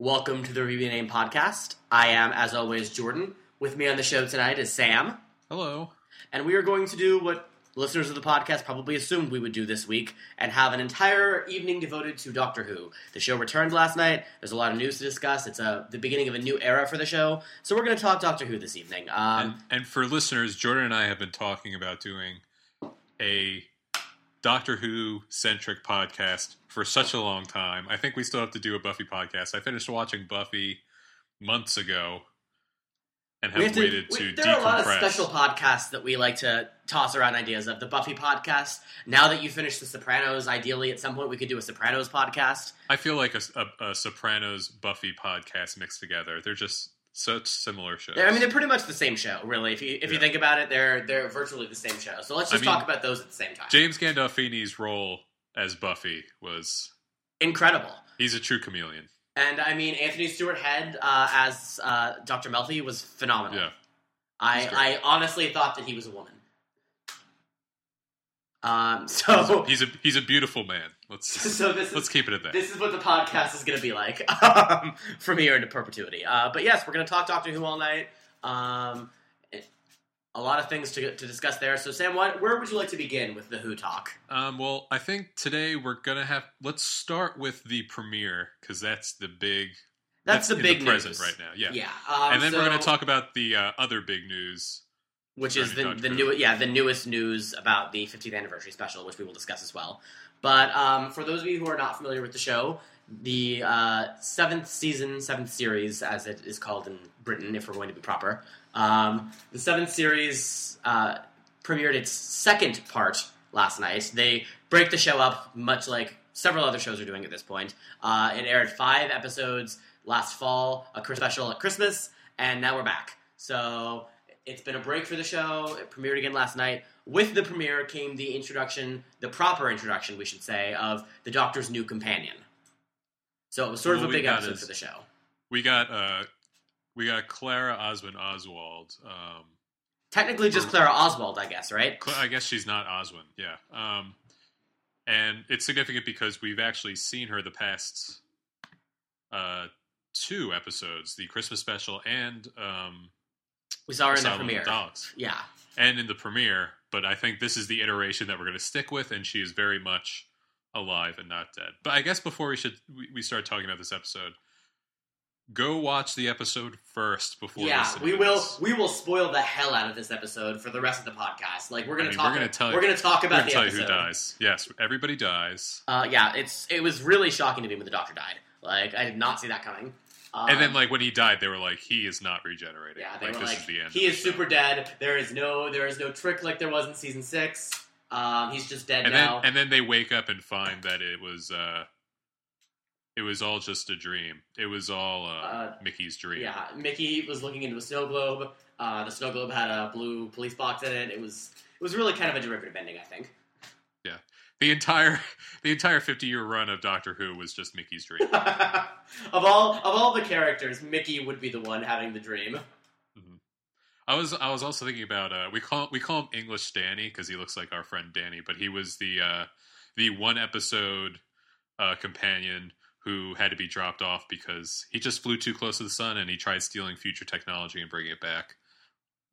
Welcome to the Review Name Podcast. I am, as always, Jordan. With me on the show tonight is Sam, Hello. and we are going to do what listeners of the podcast probably assumed we would do this week and have an entire evening devoted to Doctor Who. The show returned last night. There's a lot of news to discuss. It's a, the beginning of a new era for the show, so we're going to talk Doctor Who this evening. Um, and, and for listeners, Jordan and I have been talking about doing a Doctor Who centric podcast for such a long time. I think we still have to do a Buffy podcast. I finished watching Buffy months ago and have, have to- waited we- to there are a lot of special podcasts that we like to toss around ideas of. The Buffy podcast. Now that you finished The Sopranos, ideally at some point we could do a Sopranos podcast. I feel like a, a, a Sopranos Buffy podcast mixed together. They're just such similar shows. They're- I mean, they're pretty much the same show, really. If you if you think about it, they're they're virtually the same show. So let's I just mean, talk about those at the same time. James Gandolfini's role as Buffy was Incredible. he's a true chameleon. And I mean, Anthony Stewart Head uh, as uh, Dr. Melfi was phenomenal. Yeah. I, great. I honestly thought that he was a woman. Um, He's a, so he's a he's a beautiful man. Let's so this let's is keep it at that. this is what the podcast is going to be like um, from here into perpetuity. Uh, but yes, we're going to talk Doctor Who all night. Um, a lot of things to, to discuss there. So Sam, what, where would you like to begin with the Who talk? Um, well, I think today we're gonna have. Let's start with the premiere because that's the big. That's, the in big the present news right now. Yeah. Yeah, um, and then we're gonna talk about the uh, other big news. which is the, Doctor the new yeah the newest news about the 50th anniversary special, which we will discuss as well. But um, for those of you who are not familiar with the show, the uh, seventh season, seventh series, as it is called in Britain, if we're going to be proper, um, the seventh series uh, premiered its second part last night. They break the show up much like several other shows are doing at this point. Uh, it aired five episodes last fall, a special at Christmas, and now we're back. So it's been a break for the show. It premiered again last night. With the premiere came the introduction, the proper introduction, we should say, of the Doctor's new companion. So it was sort of a big episode is- for the show. We got uh, we got Clara Osmond Oswald. Um, Technically, just Clara Oswald, I guess, right? I guess she's not Oswald. Yeah. Um, and it's significant because we've actually seen her the past uh, two episodes, the Christmas special and um, We saw her in the premiere. Dogs. Yeah, and in the premiere, but I think this is the iteration that we're going to stick with, and she is very much alive and not dead. But I guess before we should we, start talking about this episode, go watch the episode first before. yeah. We will we will spoil the hell out of this episode for the rest of the podcast. Like we're gonna I mean, talk. we're gonna tell we're gonna talk about going the to tell episode. you who dies. Yes, everybody dies, Uh, yeah, it's it was really shocking to me when the Doctor died. Like I did not see that coming. Um, and then like when he died, they were like, "He is not regenerating. Yeah, they like were this like, is the end." he is the show." super dead. There is no, there is no trick like there was in season six. Um, he's just dead And now. then and then they wake up and find that it was. uh it was all just a dream. It was all uh, Uh, Mickey's dream. yeah, Mickey was looking into a snow globe. Uh, the snow globe had a blue police box in it. It was, it was really kind of a derivative ending, I think. The entire the entire fifty year run of Doctor Who was just Mickey's dream. of all, of all the characters, Mickey would be the one having the dream. I was I was also thinking about uh, we call we call him English Danny because he looks like our friend Danny, but he was the uh, the one episode uh, companion who had to be dropped off because he just flew too close to the sun and he tried stealing future technology and bringing it back,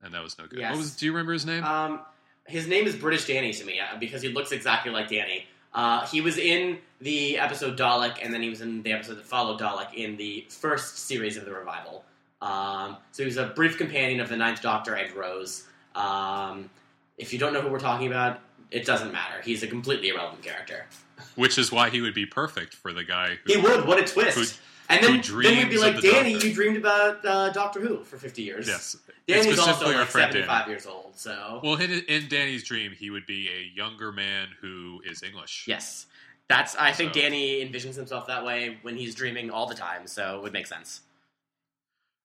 and that was no good. Yes. What was? Do you remember his name? Um, his name is British Danny to me uh, because he looks exactly like Danny. Uh, he was in the episode Dalek, and then he was in the episode that followed Dalek in the first series of the revival. Um, so he was a brief companion of the Ninth Doctor and Rose. Um, if you don't know who we're talking about, it doesn't matter. He's a completely irrelevant character. Which is why he would be perfect for the guy who. He would. What a twist! And then, then we'd be like, Danny, Doctor." you dreamed about uh, Doctor Who for fifty years. Yes, Danny's also like friend Danny. seventy-five years old. So Well, in, in Danny's dream, he would be a younger man who is English. Yes. That's I think So- Danny envisions himself that way when he's dreaming all the time, so it would make sense.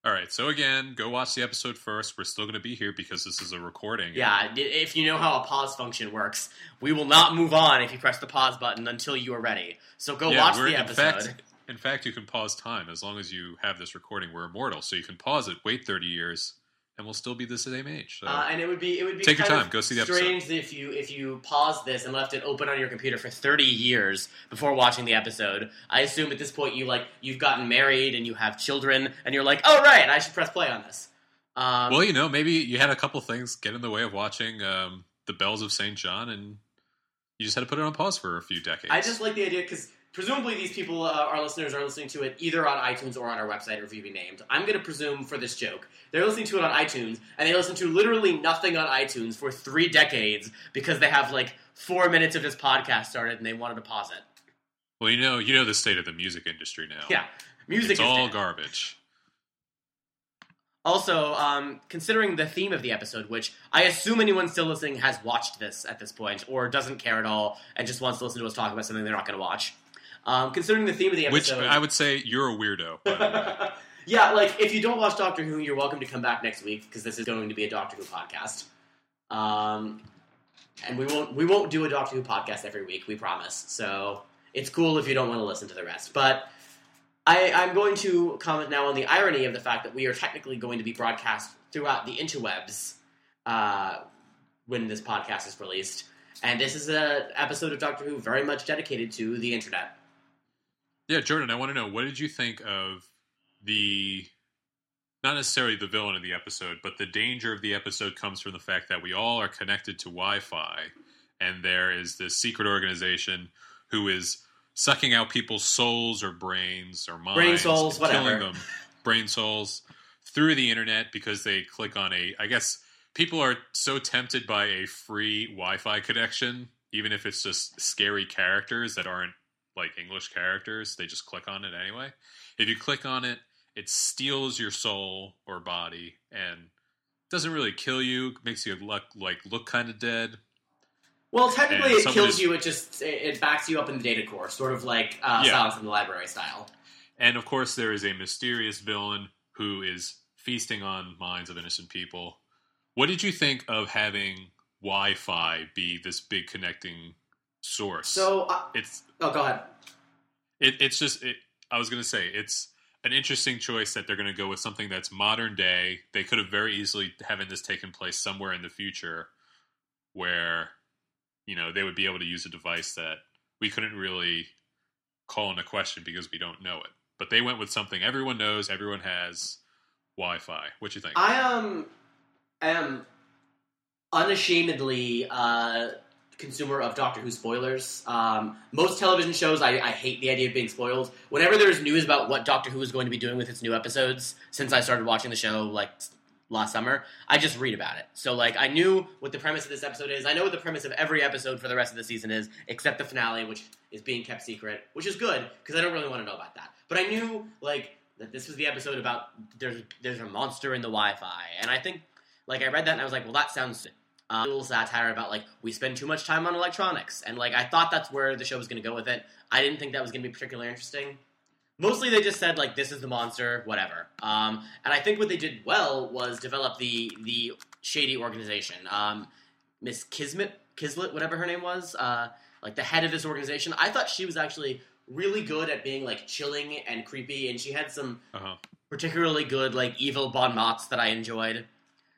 All right. So again, go watch the episode first. We're still going to be here because this is a recording. Yeah, if you know how a pause function works, we will not move on if you press the pause button until you are ready. So go Yeah, watch the in episode. fact- In fact, you can pause time as long as you have this recording. We're immortal, so you can pause it, wait thirty years, and we'll still be the same age. So. Uh, and it would be it would be Take your time. Go see the episode. strange if you if you paused this and left it open on your computer for 30 years before watching the episode. I assume at this point you like you've gotten married and you have children and you're like, oh right, I should press play on this. Um, well, you know, maybe you had a couple things get in the way of watching um, the Bells of St. John, and you just had to put it on pause for a few decades. I just like the idea because presumably these people, uh, our listeners, are listening to it either on iTunes or on our website, or if you Be Named. I'm going to presume for this joke they're listening to it on iTunes, and they listen to literally nothing on iTunes for three decades because they have like four minutes of this podcast started and they wanted to pause it. well, you know, you know the state of the music industry now. Yeah, music it's is all dead. garbage. Also, um, considering the theme of the episode, which I assume anyone still listening has watched this at this point, or doesn't care at all and just wants to listen to us talk about something they're not going to watch. Um, considering the theme of the episode, Which I would say you're a weirdo. by the way. yeah, like if you don't watch Doctor Who, you're welcome to come back next week because this is going to be a Doctor Who podcast. Um, and we won't we won't do a Doctor Who podcast every week, we promise. So it's cool if you don't want to listen to the rest, but. I, I'm going to comment now on the irony of the fact that we are technically going to be broadcast throughout the interwebs uh, when this podcast is released. And this is an episode of Doctor Who very much dedicated to the internet. Yeah, Jordan, I want to know what did you think of the not necessarily the villain of the episode, but the danger of the episode comes from the fact that we all are connected to Wi-Fi, and there is this secret organization who is sucking out people's souls or brains or minds, Brain souls, whatever. them, brain souls through the internet because they click on a. I guess people are so tempted by a free Wi-Fi connection, even if it's just scary characters that aren't like English characters, they just click on it anyway. If you click on it, it steals your soul or body and doesn't really kill you. Makes you look like look kind of dead. Well, technically, And it kills you. It just it backs you up in the data core, sort of like uh, Yeah. Silence in the Library style. And of course, there is a mysterious villain who is feasting on minds of innocent people. What did you think of having Wi-Fi be this big connecting source? So, uh, it's oh, go ahead. it, it's just it, I was going to say it's an interesting choice that they're going to go with something that's modern day. They could have very easily having this taken place somewhere in the future, where you know they would be able to use a device that we couldn't really call into question because we don't know it. But they went with something everyone knows, everyone has Wi-Fi. What you think? I um am unashamedly uh, consumer of Doctor Who spoilers. Um, most television shows, I, I hate the idea of being spoiled. Whenever there's news about what Doctor Who is going to be doing with its new episodes, since I started watching the show like last summer, I just read about it. So like I knew what the premise of this episode is. I know what the premise of every episode for the rest of the season is, except the finale, which is being kept secret, which is good because I don't really want to know about that. But I knew like that this was the episode about there's there's a monster in the Wi-Fi, and I think like I read that and I was like, well, that sounds a little satire about like we spend too much time on electronics, and like I thought that's where the show was going to go with it. I didn't think that was going to be particularly interesting. Mostly, they just said like this is the monster, whatever. Um, and I think what they did well was develop the the shady organization. Um, Miss Kismet, Kislet, whatever her name was, uh, like the head of this organization. I thought she was actually really good at being like chilling and creepy, and she had some Uh-huh. particularly good like evil bon mots that I enjoyed.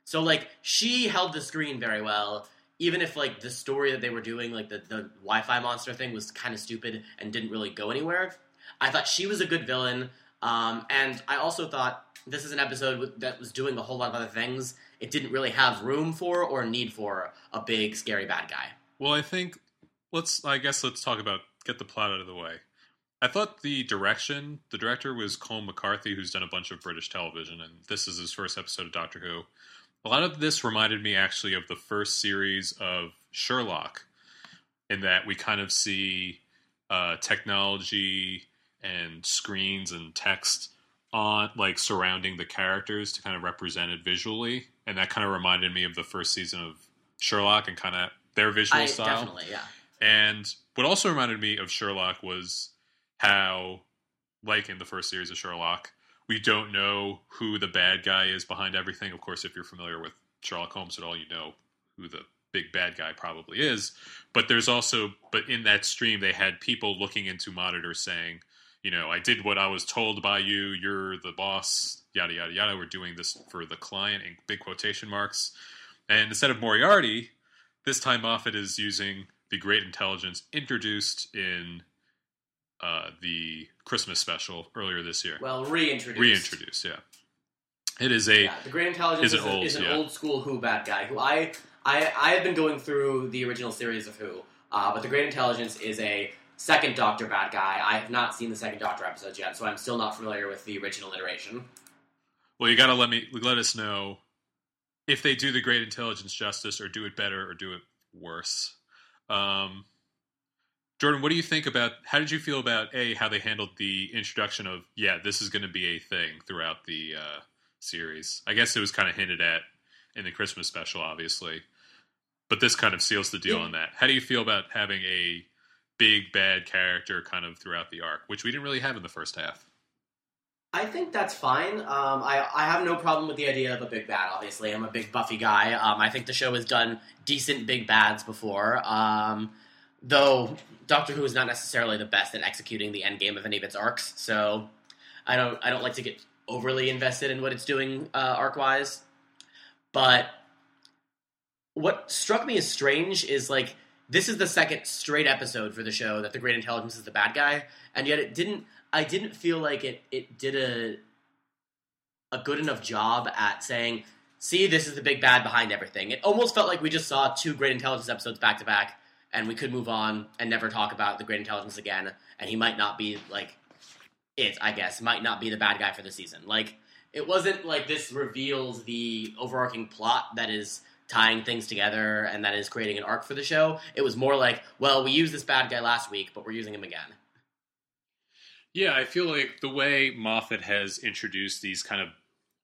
So like she held the screen very well, even if like the story that they were doing, like the, the Wi-Fi monster thing, was kind of stupid and didn't really go anywhere. I thought she was a good villain, um, and I also thought this is an episode that was doing a whole lot of other things. It didn't really have room for or need for a big scary bad guy. Well, I think let's. I guess let's talk about get the plot out of the way. I thought the direction, the director was Colm McCarthy, who's done a bunch of British television, and this is his first episode of Doctor Who. A lot of this reminded me actually of the first series of Sherlock, in that we kind of see uh, technology and screens and text on like surrounding the characters to kind of represent it visually, and that kind of reminded me of the first season of Sherlock and kind of their visual I style. definitely, yeah. And what also reminded me of Sherlock was how, like in the first series of Sherlock, we don't know who the bad guy is behind everything. Of course, if you're familiar with Sherlock Holmes at all, you know who the big bad guy probably is. But there's also, but in that stream, they had people looking into monitors saying, you know, I did what I was told by you. You're the boss. yada yada yada. We're doing this for the client in big quotation marks. And instead of Moriarty, this time Moffat is using the great intelligence introduced in uh, the Christmas special earlier this year. Well, reintroduced. Reintroduced, yeah. It is a Yeah, the Great Intelligence Is is, an old- is an yeah. old school Who bad guy who I I I have been going through the original series of Who, uh, but the Great Intelligence is a second Doctor bad guy. I have not seen the second Doctor episodes yet, so I'm still not familiar with the original iteration. well. You got to let me let us know if they do the great intelligence justice, or do it better, or do it worse. Um, Jordan, what do you think about? How did you feel about a how they handled the introduction of yeah, this is going to be a thing throughout the uh, series? I guess it was kind of hinted at in the Christmas special, obviously, but this kind of seals the deal Yeah. on that. How do you feel about having a big bad character kind of throughout the arc, which we didn't really have in the first half? I think that's fine. Um, I, I have no problem with the idea of a big bad. Obviously, I'm a big Buffy guy. Um, I think the show has done decent big bads before. Um, though Doctor Who is not necessarily the best at executing the end game of any of its arcs, so I don't I don't like to get overly invested in what it's doing uh, arc wise. But what struck me as strange is like this is the second straight episode for the show that the Great Intelligence is the bad guy, and yet it didn't. I didn't feel like it it did a a good enough job at saying, "See, this is the big bad behind everything." It almost felt like we just saw two Great Intelligence episodes back to back, and we could move on and never talk about the Great Intelligence again. And he might not be like it. I guess might not be the bad guy for the season. Like it wasn't like this reveals the overarching plot that is tying things together and that is creating an arc for the show. It was more like, well, we used this bad guy last week, but we're using him again. Yeah, I feel like the way Moffat has introduced these kind of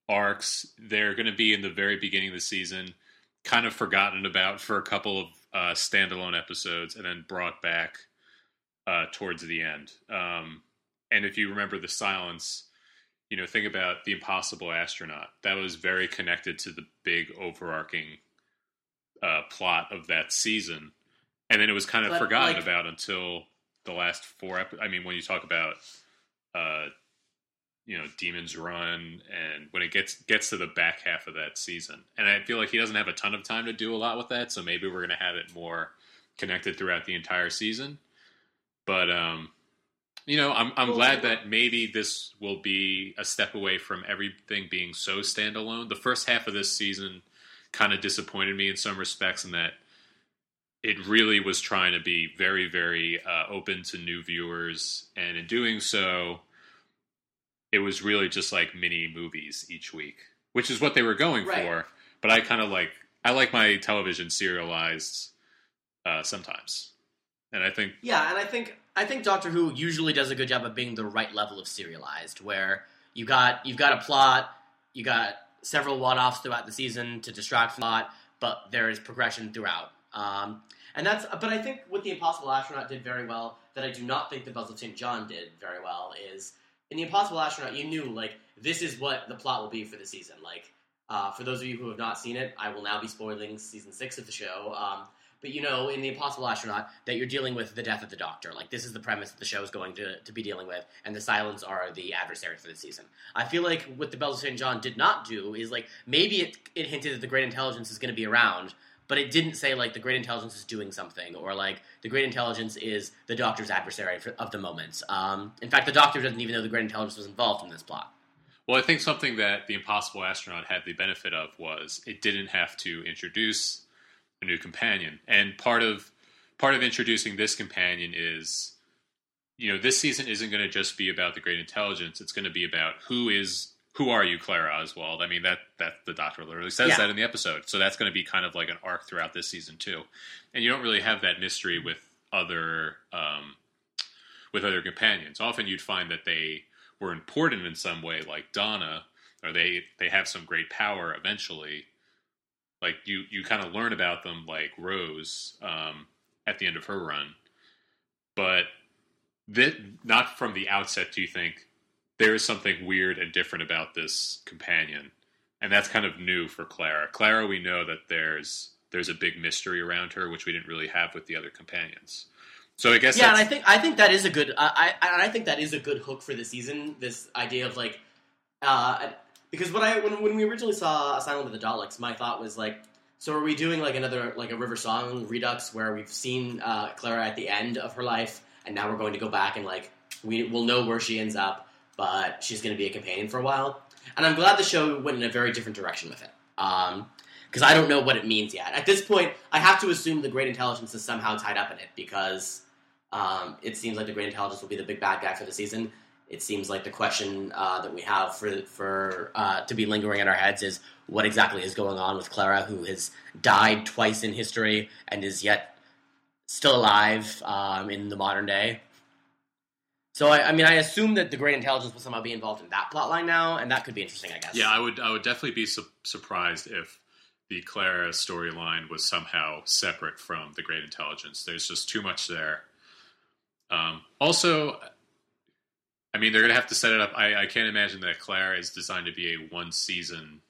arcs, they're going to be in the very beginning of the season, kind of forgotten about for a couple of uh, standalone episodes, and then brought back uh, towards the end. Um, and if you remember the silence, you know, think about the Impossible Astronaut. That was very connected to the big overarching uh, plot of that season, and then it was kind of But, forgotten like- about until the last four. Ep- I mean, when you talk about uh, you know demons run and when it gets gets to the back half of that season. And i feel like he doesn't have a ton of time to do a lot with that so maybe we're going to have it more connected throughout the entire season. But um you know i'm, I'm glad that maybe this will be a step away from everything being so standalone. The first half of this season kind of disappointed me in some respects in that it really was trying to be very, very uh, open to new viewers, and in doing so, it was really just like mini movies each week, which is what they were going Right. for. But I kind of like I like my television serialized uh, sometimes, and I think Yeah, and I think I think Doctor Who usually does a good job of being the right level of serialized, where you got you've got a plot, you got several one-offs throughout the season to distract from the plot, but there is progression throughout. Um, and that's but I think what the Impossible Astronaut did very well that I do not think the Bells of St. John did very well is in the Impossible Astronaut you knew like this is what the plot will be for the season. Like uh, for those of you who have not seen it, I will now be spoiling season six of the show. Um, but you know, in the Impossible Astronaut, that you're dealing with the death of the Doctor. Like this is the premise that the show is going to, to be dealing with, and the Silence are the adversary for the season. I feel like what the Bells of St. John did not do is like maybe it it hinted that the Great Intelligence is going to be around, but it didn't say like the Great Intelligence is doing something or like the Great Intelligence is the Doctor's adversary for, of the moment. Um, in fact, the Doctor doesn't even know the Great Intelligence was involved in this plot. Well, I think something that the Impossible Astronaut had the benefit of was it didn't have to introduce a new companion, and part of part of introducing this companion is, you know, this season isn't going to just be about the Great Intelligence. It's going to be about who is who are you, Clara Oswald? I mean that that the Doctor literally says Yeah. that in the episode, so that's going to be kind of like an arc throughout this season too, and you don't really have that mystery with other um, with other companions. Often you'd find that they were important in some way, like Donna, or they they have some great power eventually. Like you you kind of learn about them, like Rose um, at the end of her run, but that not from the outset. Do you think there is something weird and different about this companion, and that's kind of new for Clara. Clara, we know that there's there's a big mystery around her, which we didn't really have with the other companions. So I guess yeah, and I think I think that is a good. I, I I think that is a good hook for the season. This idea of like, uh, because what I when, when we originally saw Asylum of the Daleks, my thought was like, so are we doing like another like a River Song Redux where we've seen uh, Clara at the end of her life, and now we're going to go back and like we will know where she ends up, but she's going to be a companion for a while. And I'm glad the show went in a very different direction with it. Um, because I don't know what it means yet. At this point, I have to assume the Great Intelligence is somehow tied up in it because um, it seems like the Great Intelligence will be the big bad guy for the season. It seems like the question uh, that we have for for uh, to be lingering in our heads is what exactly is going on with Clara, who has died twice in history and is yet still alive um, in the modern day. So I, I, mean, I assume that the Great Intelligence will somehow be involved in that plotline now, and that could be interesting, I guess. Yeah, I would. I would definitely be su- surprised if the Clara storyline was somehow separate from the Great Intelligence. There's just too much there. Um, also, I mean, they're going to have to set it up. I, I, can't imagine that Clara is designed to be a one season.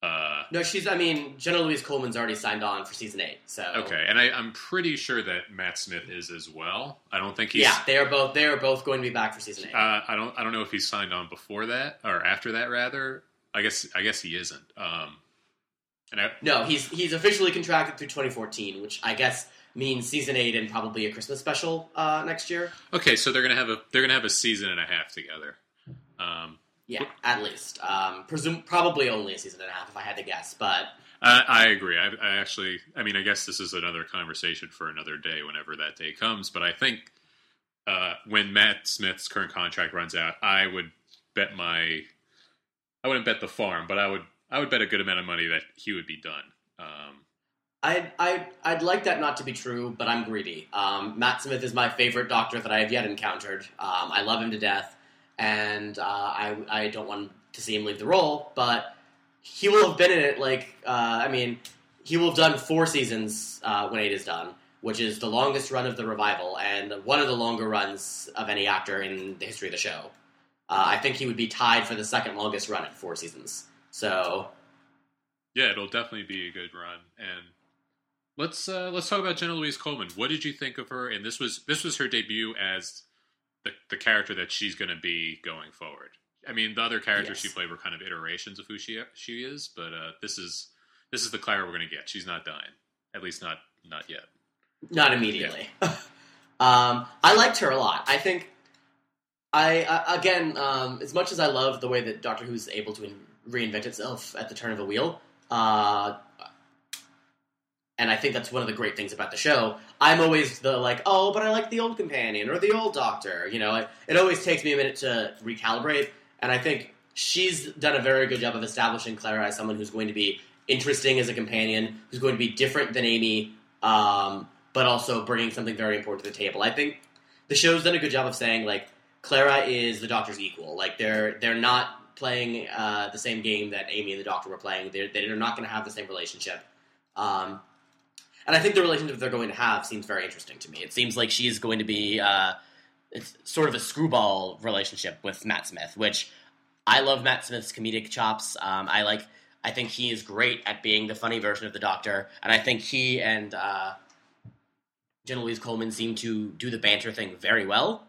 Uh, no, she's. I mean, Jenna Louise Coleman's already signed on for season eight. So okay, and I, am pretty sure that Matt Smith is as well. I don't think he's. Yeah, they are both. They are both going to be back for season eight. Uh, I don't. I don't know if he's signed on before that or after that. Rather, I guess. I guess he isn't. Um, I, no, he's he's officially contracted through 2014, which I guess means season eight and probably a Christmas special uh, next year. Okay, so they're gonna have a they're gonna have a season and a half together. Um, yeah, at least. Um, presume probably only a season and a half if I had to guess, but. I, I agree. I, I, actually, I mean, I guess this is another conversation for another day, whenever that day comes. But I think uh, when Matt Smith's current contract runs out, I would bet my, I wouldn't bet the farm, but I would, I would bet a good amount of money that he would be done. Um, I, I, I'd like that not to be true, but I'm greedy. Um, Matt Smith is my favorite doctor that I have yet encountered. Um, I love him to death, and uh, I, I don't want to see him leave the role, but he will have been in it, like, uh, I mean, he will have done four seasons uh, when eight is done, which is the longest run of the revival, and one of the longer runs of any actor in the history of the show. Uh, I think he would be tied for the second longest run at four seasons. So. Yeah, it'll definitely be a good run, and Let's uh, let's talk about Jenna Louise Coleman. What did you think of her? And this was this was her debut as the the character that she's going to be going forward. I mean, the other characters yes. she played were kind of iterations of who she she is, but uh, this is this is the Clara we're going to get. She's not dying, at least not not yet. Not immediately. Yeah. um, I liked her a lot. I think I, I again, um, as much as I love the way that Doctor Who is able to reinvent itself at the turn of a wheel, uh, and I think that's one of the great things about the show. I'm always the like, oh, but I like the old companion or the old doctor. You know, it, it always takes me a minute to recalibrate, and I think she's done a very good job of establishing Clara as someone who's going to be interesting as a companion, who's going to be different than Amy, um, but also bringing something very important to the table. I think the show's done a good job of saying like Clara is the Doctor's equal. Like they're they're not playing uh, the same game that Amy and the Doctor were playing. They're they're not going to have the same relationship. Um, and I think the relationship they're going to have seems very interesting to me. It seems like she's going to be uh, it's sort of a screwball relationship with Matt Smith, which I love Matt Smith's comedic chops. Um, I like. I think he is great at being the funny version of the Doctor, and I think he and uh, Jenna Louise Coleman seem to do the banter thing very well.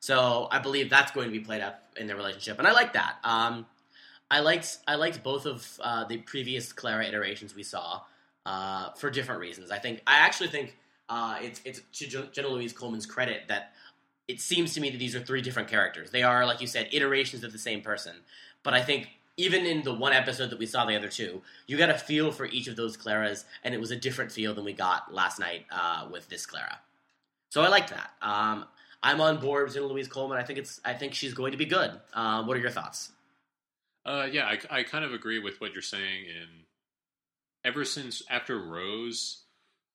So I believe that's going to be played up in their relationship, and I like that. Um, I liked I liked both of uh, the previous Clara iterations we saw uh, for different reasons. I think I actually think uh, it's it's to Jenna Louise Coleman's credit that it seems to me that these are three different characters. They are, like you said, iterations of the same person. But I think even in the one episode that we saw the other two, you got a feel for each of those Claras, and it was a different feel than we got last night uh, with this Clara. So I liked that. Um, I'm on board with Jenna Louise Coleman. I think it's I think she's going to be good. Uh, what are your thoughts? Uh, yeah, I, I kind of agree with what you're saying in ever since after Rose,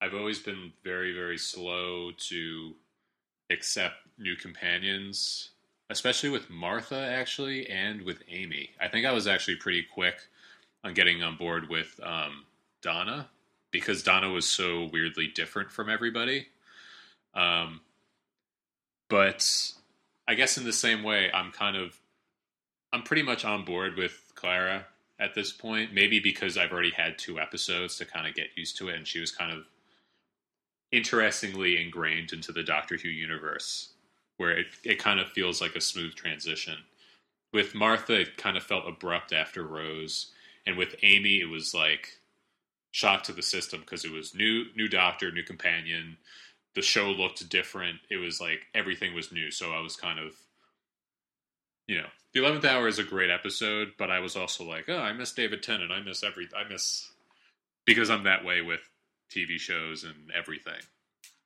I've always been very, very slow to accept new companions, especially with Martha, actually, and with Amy. I think I was actually pretty quick on getting on board with um, Donna because Donna was so weirdly different from everybody. Um, but I guess in the same way, I'm kind of, I'm pretty much on board with Clara at this point. Maybe because I've already had two episodes to kind of get used to it, and she was kind of interestingly ingrained into the Doctor Who universe, where it, it kind of feels like a smooth transition. with Martha, it kind of felt abrupt after Rose, and with Amy, it was like shock to the system because it was new, new doctor, new companion. The show looked different. It was like everything was new. So I was kind of, you know, the eleventh hour is a great episode, but I was also like, oh, I miss David Tennant. I miss every. I miss because I'm that way with TV shows and everything.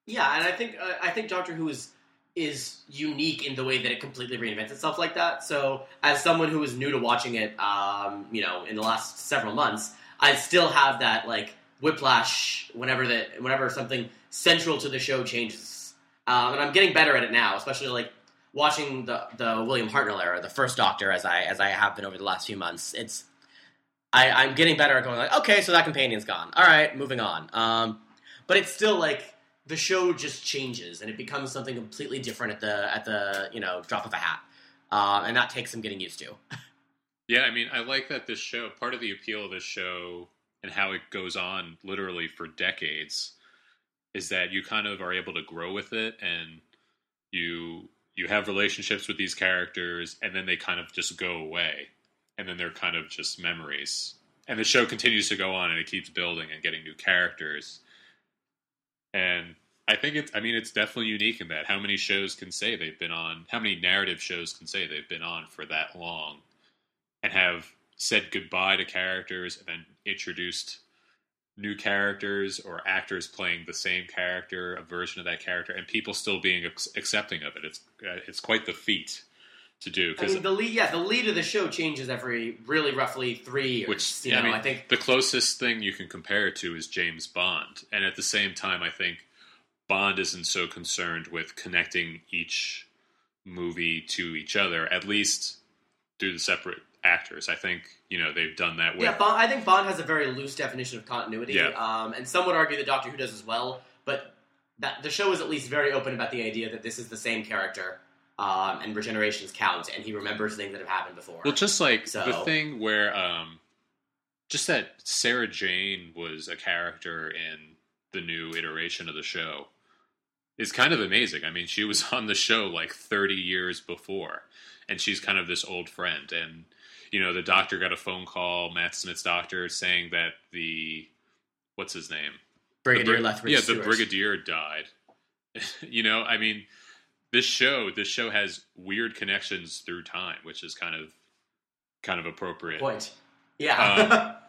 Yeah, and I think uh, I think Doctor Who is is unique in the way that it completely reinvents itself like that. So, as someone who is new to watching it, um, you know, in the last several months, I still have that like whiplash whenever that whenever something central to the show changes, um, and I'm getting better at it now, especially like watching the the William Hartnell era, the first Doctor, as I as I have been over the last few months. It's I, I'm getting better at going like, okay, so that companion's gone. All right, moving on. Um, but it's still like the show just changes and it becomes something completely different at the at the you know drop of a hat, uh, and that takes some getting used to. Yeah, I mean, I like that this show. Part of the appeal of this show and how it goes on literally for decades is that you kind of are able to grow with it and you you have relationships with these characters and then they kind of just go away. And then they're kind of just memories. And the show continues to go on and it keeps building and getting new characters. And i think it's i mean it's definitely unique in that how many shows can say they've been on how many narrative shows can say they've been on for that long and have said goodbye to characters and then introduced new characters or actors playing the same character, a version of that character, and people still being accepting of it. It's uh, it's quite the feat to do I because mean, the lead, yeah, the lead of the show changes every really roughly three years. which you yeah, know, I, mean, I think the closest thing you can compare it to is James Bond, and at the same time, I think Bond isn't so concerned with connecting each movie to each other, at least through the separate actors. I think you know they've done that with Yeah, Bond, I think Bond has a very loose definition of continuity, Yeah. um, and some would argue that Doctor Who does as well. But that the show is at least very open about the idea that this is the same character, um, and regenerations count, and he remembers things that have happened before. Well, just like So- the thing where, um, just that Sarah Jane was a character in the new iteration of the show is kind of amazing. I mean, she was on the show like 30 years before, and she's kind of this old friend. And, you know, the doctor got a phone call, Matt Smith's doctor, saying that the, what's his name? Brigadier the, bri- Lethbridge Yeah, Stewart. the brigadier died. you know, I mean, this show, this show has weird connections through time, which is kind of, kind of appropriate. point. Yeah, Um,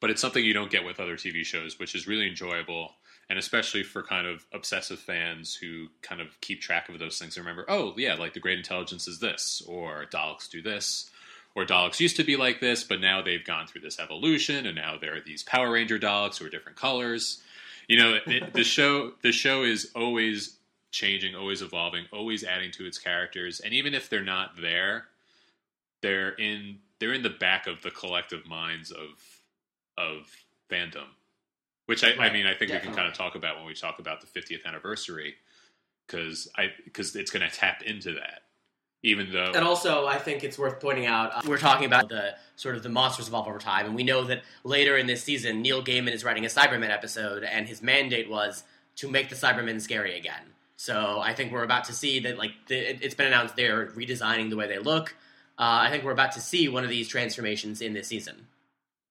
But it's something you don't get with other TV shows, which is really enjoyable, and especially for kind of obsessive fans who kind of keep track of those things and remember, oh yeah, like the Great Intelligence is this, or Daleks do this, or Daleks used to be like this, but now they've gone through this evolution, and now there are these Power Ranger Daleks who are different colors. You know, it, the show the show is always changing, always evolving, always adding to its characters, and even if they're not there, they're in they're in the back of the collective minds of of fandom. Which I, I mean, I think we can kind of talk about when we talk about the 50th anniversary, because I because it's going to tap into that, even though And also, I think it's worth pointing out uh, we're talking about the sort of the monsters evolve over time, and we know that later in this season, Neil Gaiman is writing a Cybermen episode, and his mandate was to make the Cybermen scary again. So I think we're about to see that, like, the, it, it's been announced they're redesigning the way they look. Uh, I think we're about to see one of these transformations in this season.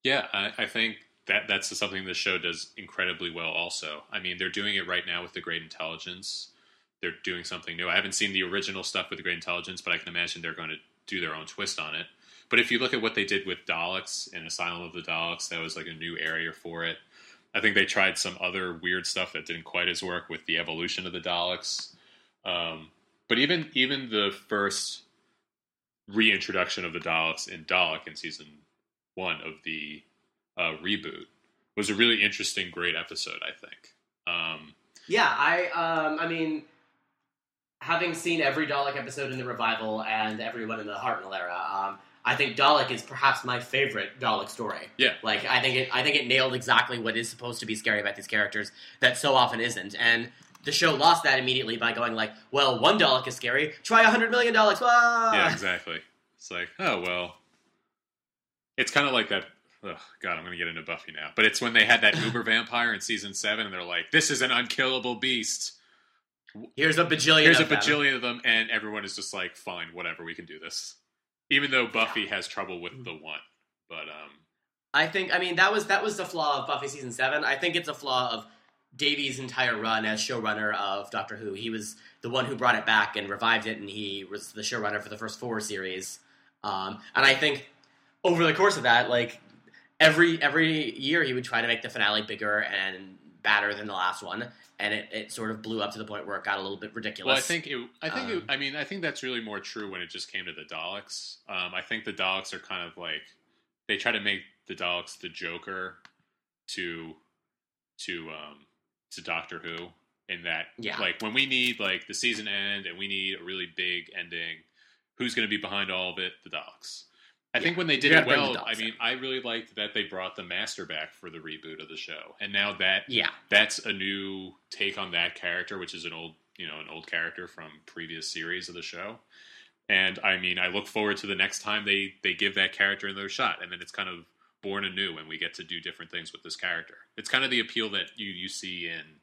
Yeah, I, I think that that's something the show does incredibly well. Also, I mean, they're doing it right now with the Great Intelligence. They're doing something new. I haven't seen the original stuff with the Great Intelligence, but I can imagine they're going to do their own twist on it. But if you look at what they did with Daleks in Asylum of the Daleks, that was like a new area for it. I think they tried some other weird stuff that didn't quite as work with the evolution of the Daleks. Um, but even even the first reintroduction of the Daleks in Dalek in season one of the uh, reboot was a really interesting, great episode. I think. Um, Yeah, I, um, I mean, having seen every Dalek episode in the revival and everyone in the Hartnell era, um, I think Dalek is perhaps my favorite Dalek story. Yeah. like I think it, I think it nailed exactly what is supposed to be scary about these characters that so often isn't, and the show lost that immediately by going like, well, one Dalek is scary, try a hundred million Daleks. Wah! yeah, exactly. It's like, oh well, it's kind of like that. Oh, God, I'm going to get into Buffy now, but it's when they had that Uber vampire in season seven, and they're like, "This is an unkillable beast." Here's a bajillion. Here's a of them. bajillion of them, and everyone is just like, "Fine, whatever, we can do this." Even though Buffy has trouble with the one, but um, I think I mean that was that was the flaw of Buffy season seven. I think it's a flaw of Davies' entire run as showrunner of Doctor Who. He was the one who brought it back and revived it, and he was the showrunner for the first four series. Um, and I think over the course of that, like every every year, he would try to make the finale bigger and badder than the last one, and it, it sort of blew up to the point where it got a little bit ridiculous. well, I think it. I think. it, Um, I mean, I think that's really more true when it just came to the Daleks. Um, I think the Daleks are kind of like they try to make the Daleks the Joker to to um, to Doctor Who. In that, Yeah. like when we need like the season end and we need a really big ending, who's going to be behind all of it? The Daleks. I think when they did it gotta bring the well, I mean, in. I really liked that they brought the Master back for the reboot of the show, and now that yeah, that's a new take on that character, which is an old, you know, an old character from previous series of the show. And I mean, I look forward to the next time they they give that character another shot, and then it's kind of born anew, and we get to do different things with this character. It's kind of the appeal that you you see in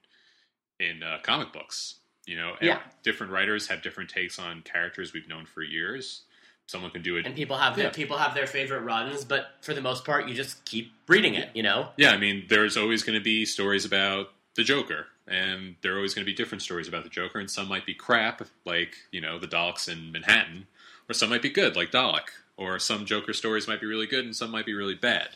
in uh, comic books. You know, Yeah. different writers have different takes on characters we've known for years. Someone can do it and people have their, Yeah. people have their favorite runs, but for the most part, you just keep reading it. You know, Yeah, I mean, there's always going to be stories about the Joker, and there are always going to be different stories about the Joker, and some might be crap, like you know the Daleks in Manhattan, or some might be good, like Dalek, or some Joker stories might be really good, and some might be really bad.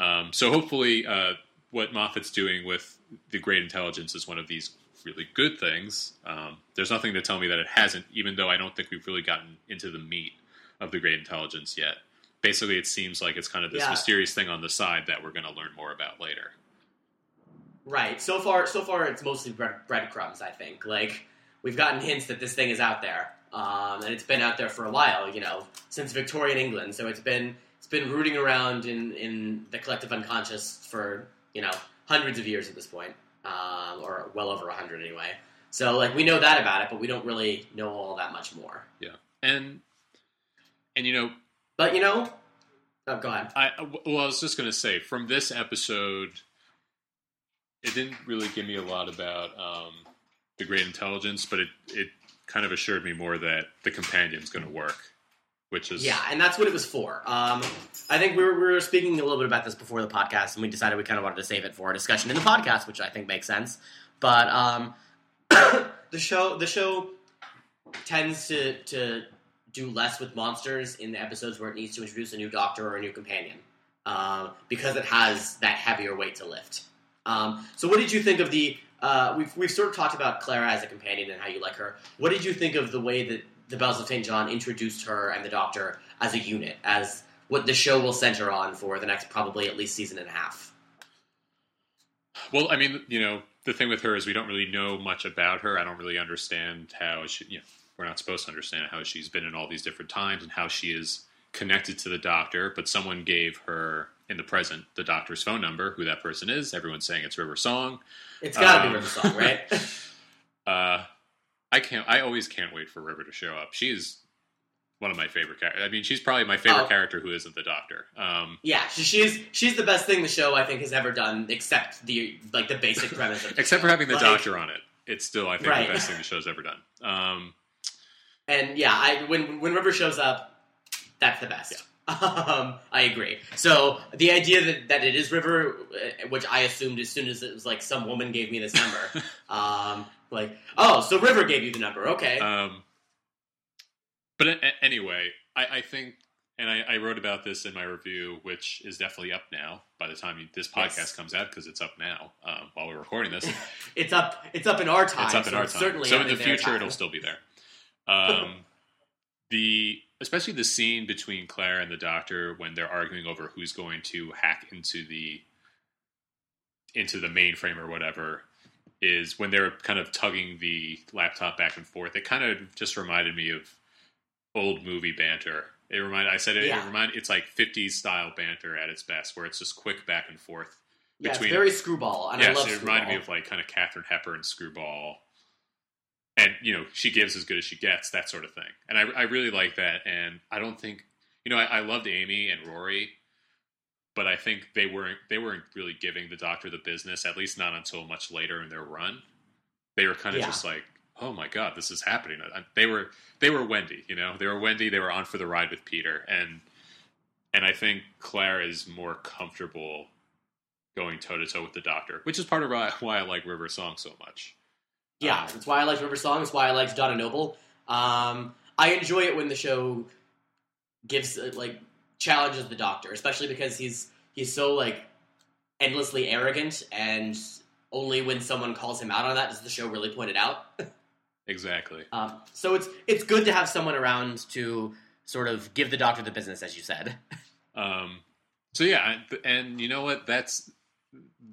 Um, so hopefully, uh, what Moffat's doing with the Great Intelligence is one of these really good things. Um, there's nothing to tell me that it hasn't, even though I don't think we've really gotten into the meat of the Great Intelligence yet. Basically, it seems like it's kind of this Yeah. mysterious thing on the side that we're going to learn more about later. right? So far, so far, it's mostly bread, breadcrumbs. I think like we've gotten hints that this thing is out there, um, and it's been out there for a while. You know, since Victorian England. So it's been it's been rooting around in in the collective unconscious for you know hundreds of years at this point, um, or well over a hundred anyway. So like we know that about it, but we don't really know all that much more. Yeah, and and you know, But you know, oh, go ahead. I well, I was just going to say from this episode, it didn't really give me a lot about um, the Great Intelligence, but it it kind of assured me more that the companion's going to work, which is Yeah, and that's what it was for. Um, I think we were, we were speaking a little bit about this before the podcast, and we decided we kind of wanted to save it for a discussion in the podcast, which I think makes sense. But um, the show the show tends to to do less with monsters in the episodes where it needs to introduce a new doctor or a new companion um, because it has that heavier weight to lift. Um, so, what did you think of the? Uh, we've we've sort of talked about Clara as a companion and how you like her. What did you think of the way that the Bells of St. John introduced her and the Doctor as a unit, as what the show will center on for the next probably at least season and a half? Well, I mean, you know, the thing with her is we don't really know much about her. I don't really understand how she, you know, we're not supposed to understand how she's been in all these different times and how she is connected to the doctor. But someone gave her in the present the doctor's phone number. Who that person is? Everyone's saying it's River Song. It's got to Um, be River Song, right? Uh, I can't. I always can't wait for River to show up. She's one of my favorite characters. I mean, she's probably my favorite Oh. character who isn't the doctor. Um, yeah, she, she's she's the best thing the show I think has ever done, except the like the basic premise of the except for having the Like- doctor on it, it's still I think Right. the best thing the show's ever done. Um, And yeah, I when when River shows up, that's the best. Um, I agree. So the idea that, that it is River, uh, which I assumed as soon as it was like some woman gave me this number, um, like oh, so River gave you the number, okay? Um, but a- a- anyway, I, I think, and I, I wrote about this in my review, which is definitely up now by the time you, this podcast Yes. comes out because it's up now um, while we're recording this. it's up. It's up in our time. it's up in so our time. Certainly so in the future, it'll still be there. Um, the especially the scene between Claire and the Doctor when they're arguing over who's going to hack into the into the mainframe or whatever is when they're kind of tugging the laptop back and forth. It kind of just reminded me of old movie banter. It reminded I said it, Yeah. it remind it's like 50s style banter at its best, where it's just quick back and forth. Yeah, it's between- very screwball, and I yes, love it screwball. reminded me of like kind of Katharine Hepburn screwball. And you know she gives as good as she gets, that sort of thing. And I, I really like that. And I don't think you know I, I loved Amy and Rory, but I think they weren't they weren't really giving the Doctor the business. At least not until much later in their run. They were kind of Yeah. just like oh my god, this is happening. They were they were Wendy, you know, they were Wendy. They were on for the ride with Peter, and and I think Claire is more comfortable going toe to toe with the Doctor, which is part of why, why I like River Song so much. Yeah, um, that's why I like River Song. That's why I like Donna Noble. Um, I enjoy it when the show gives uh, like challenges the Doctor, especially because he's he's so like endlessly arrogant, and only when someone calls him out on that does the show really point it out. exactly. Um, so it's it's good to have someone around to sort of give the Doctor the business, as you said. Um, so yeah, and you know what? That's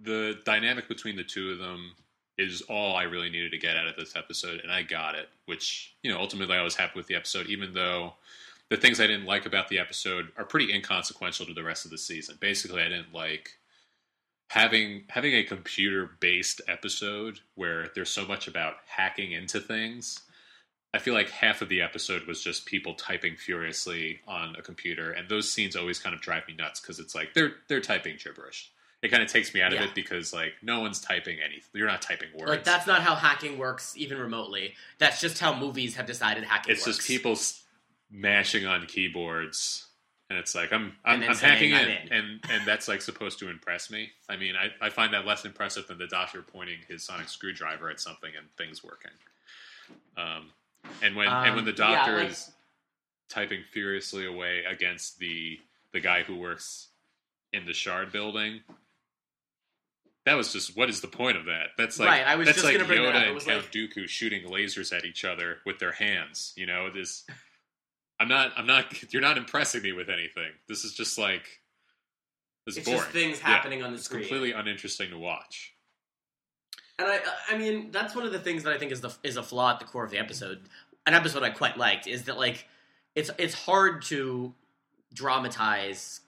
the dynamic between the two of them is all I really needed to get out of this episode, and I got it. Which you know, ultimately, I was happy with the episode, even though the things I didn't like about the episode are pretty inconsequential to the rest of the season. Basically, I didn't like having having a computer based episode where there's so much about hacking into things. I feel like half of the episode was just people typing furiously on a computer, and those scenes always kind of drive me nuts because it's like they're they're typing gibberish it kind of takes me out of yeah. it because like no one's typing anything. You're not typing words. Like that's not how hacking works, even remotely. That's just how movies have decided hacking. It's works. just people mashing on keyboards, and it's like I'm I'm, I'm hacking in, in, and and that's like supposed to impress me. I mean, I, I find that less impressive than the doctor pointing his sonic screwdriver at something and things working. Um, and when um, and when the um, doctor yeah, like, is typing furiously away against the the guy who works in the shard building that was just what is the point of that? That's like right, I was that's like Yoda that and Count like... Dooku shooting lasers at each other with their hands. You know, this. I'm not. I'm not. You're not impressing me with anything. This is just like. This it's boring. just things happening yeah, on the it's screen. Completely uninteresting to watch. And I, I mean, that's one of the things that I think is the is a flaw at the core of the episode. An episode I quite liked is that like it's it's hard to dramatize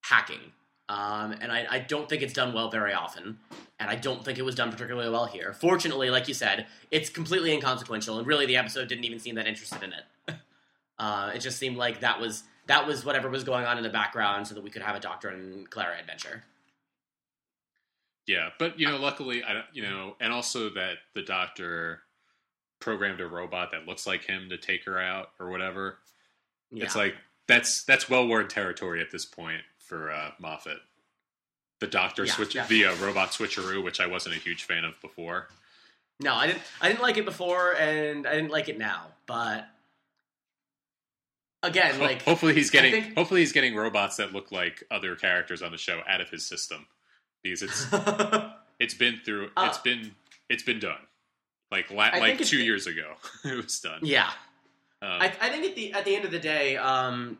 hacking um, and I, I, don't think it's done well very often, and I don't think it was done particularly well here. Fortunately, like you said, it's completely inconsequential, and really the episode didn't even seem that interested in it. uh, it just seemed like that was that was whatever was going on in the background, so that we could have a Doctor and Clara adventure. Yeah, but you know, luckily, I you know, and also that the Doctor programmed a robot that looks like him to take her out or whatever. Yeah. It's like that's that's well worn territory at this point for uh, Moffat. The Doctor yeah, switch, yeah. the uh, robot switcheroo, which I wasn't a huge fan of before. No, I didn't. I didn't like it before, and I didn't like it now. But again, like hopefully he's getting think... hopefully he's getting robots that look like other characters on the show out of his system because it's it's been through uh, it's been it's been done like la- like two years ago it was done. Yeah, um, I, I, think at the at the end of the day, um,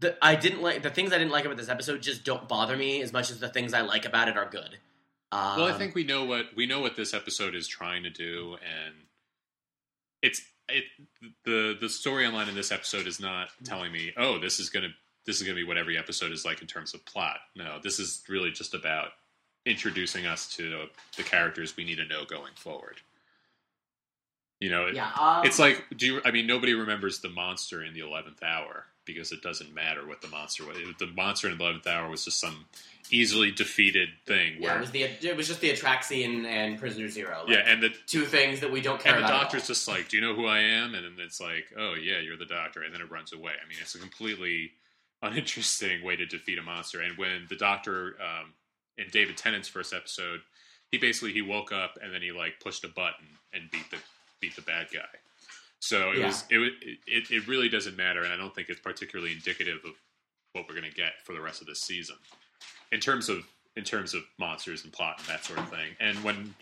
the, I didn't like the things I didn't like about this episode just don't bother me as much as the things I like about it are good. Um, well, I think we know what we know what this episode is trying to do, and it's it the the storyline in this episode is not telling me, oh, this is gonna this is gonna be what every episode is like in terms of plot. No, this is really just about introducing us to the characters we need to know going forward. You know, yeah, um, it's like do you? I mean, nobody remembers the monster in the eleventh hour because it doesn't matter what the monster was. The monster in the eleventh hour was just some easily defeated thing. Yeah, it was the it was just the Atraxian and Prisoner Zero. Like, yeah, and the two things that we don't care. And the doctor's just like, "Do you know who I am?" And then it's like, "Oh yeah, you're the doctor," and then it runs away. I mean, it's a completely uninteresting way to defeat a monster. And when the doctor um, in David Tennant's first episode, he basically he woke up and then he like pushed a button and beat the beat the bad guy. So it yeah. was it, it it really doesn't matter, and I don't think it's particularly indicative of what we're going to get for the rest of this season in terms of in terms of monsters and plot and that sort of thing. And when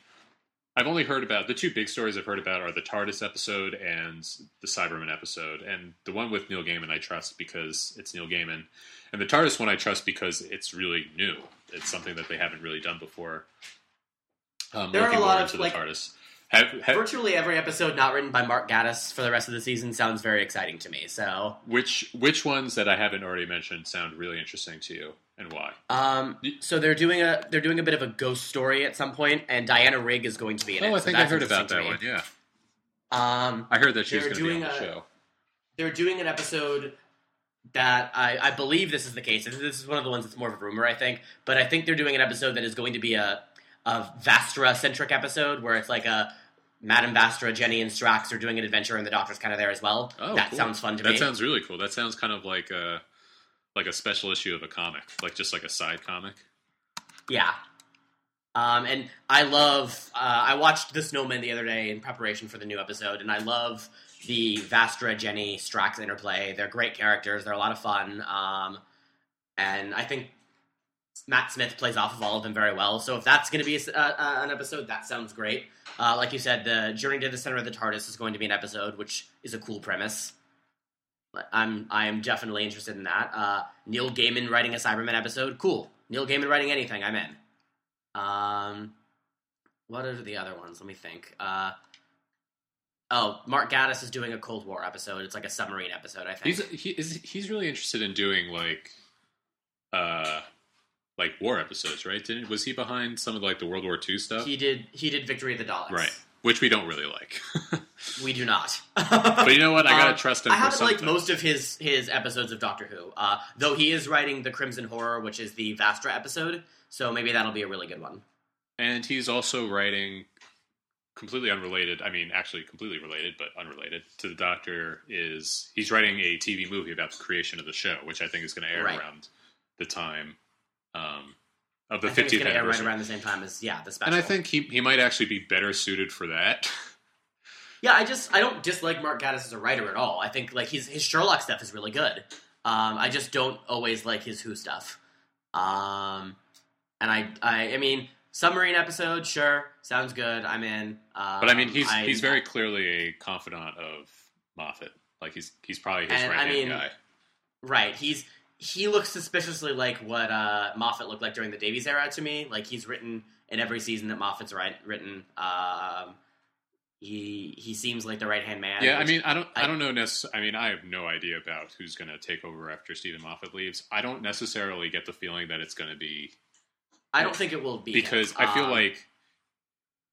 I've only heard about the two big stories I've heard about are the TARDIS episode and the Cyberman episode, and the one with Neil Gaiman I trust because it's Neil Gaiman, and the TARDIS one I trust because it's really new. It's something that they haven't really done before. Um, there are a lot of like TARDIS. Have, have, Virtually every episode not written by Mark Gatiss for the rest of the season sounds very exciting to me. So, which which ones that I haven't already mentioned sound really interesting to you, and why? Um, so they're doing a they're doing a bit of a ghost story at some point, and Diana Rigg is going to be in oh, it. Oh, I think so I heard about that one. Yeah. Um, I heard that she was going to be on the a, show. They're doing an episode that I, I believe this is the case. This is one of the ones that's more of a rumor, I think. But I think they're doing an episode that is going to be a a Vastra centric episode where it's like a Madame Vastra, Jenny, and Strax are doing an adventure, and the Doctor's kind of there as well. Oh, that cool. sounds fun to that me. That sounds really cool. That sounds kind of like a like a special issue of a comic, like just like a side comic. Yeah. Um, and I love. Uh, I watched The Snowman the other day in preparation for the new episode, and I love the Vastra, Jenny, Strax interplay. They're great characters. They're a lot of fun. Um, and I think Matt Smith plays off of all of them very well. So if that's going to be a uh, uh, an episode, that sounds great. Uh, like you said, the Journey to the Center of the TARDIS is going to be an episode, which is a cool premise. I'm I am definitely interested in that. Uh, Neil Gaiman writing a Cyberman episode, cool. Neil Gaiman writing anything, I'm in. Um, what are the other ones? Let me think. Uh, oh, Mark Gatiss is doing a Cold War episode. It's like a submarine episode, I think. He's he he's really interested in doing like uh like war episodes, right? Didn't was he behind some of like the World War II stuff? he did he did Victory of the Daleks. right. Which we don't really like. We do not. but you know what? I gotta Um, trust him I for haven't liked most of his his episodes of Doctor Who, uh, though he is writing the Crimson Horror, which is the Vastra episode. So maybe that'll be a really good one. And he's also writing completely unrelated. I mean, actually completely related, but unrelated to the Doctor. Is he's writing a TV movie about the creation of the show, which I think is going to air Right. around the time um, of the I think it's 50th going air right anniversary. around the same time as yeah the special. and I think he he might actually be better suited for that. Yeah, I just I don't dislike Mark Gatiss as a writer at all. I think like his his Sherlock stuff is really good. Um, I just don't always like his Who stuff. Um, and I I I mean submarine episode, sure, sounds good. I'm in. Um, But I mean, he's I- he's very clearly a confidant of Moffat. Like he's he's probably his right hand mean, guy. right. He's he looks suspiciously like what uh, Moffat looked like during the Davies era to me. Like he's written in every season that Moffat's written. Um, he he seems like the right hand man. Yeah, I mean, I don't, I, I- don't know. Nec- I mean, I have no idea about who's going to take over after Steven Moffat leaves. I don't necessarily get the feeling that it's going to be I don't think it will be because I feel Um, like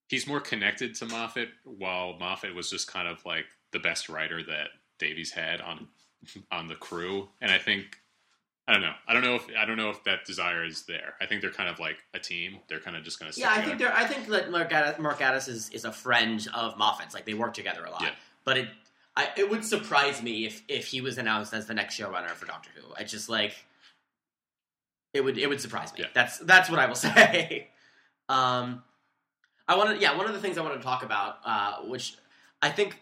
he's more connected to Moffat, while Moffat was just kind of like the best writer that Davies had on on the crew, and I think. I don't know. I don't know if I don't know if that desire is there. I think they're kind of like a team. They're kind of just going to. Yeah, I think they're. I think that Mark Gatiss, Mark Gatiss is, is a friend of Moffat's. Like they work together a lot. Yeah. But it, I, it would surprise me if if he was announced as the next showrunner for Doctor Who. I just like. It would it would surprise me. Yeah. That's that's what I will say. um, I wanted yeah one of the things I wanted to talk about, uh, which I think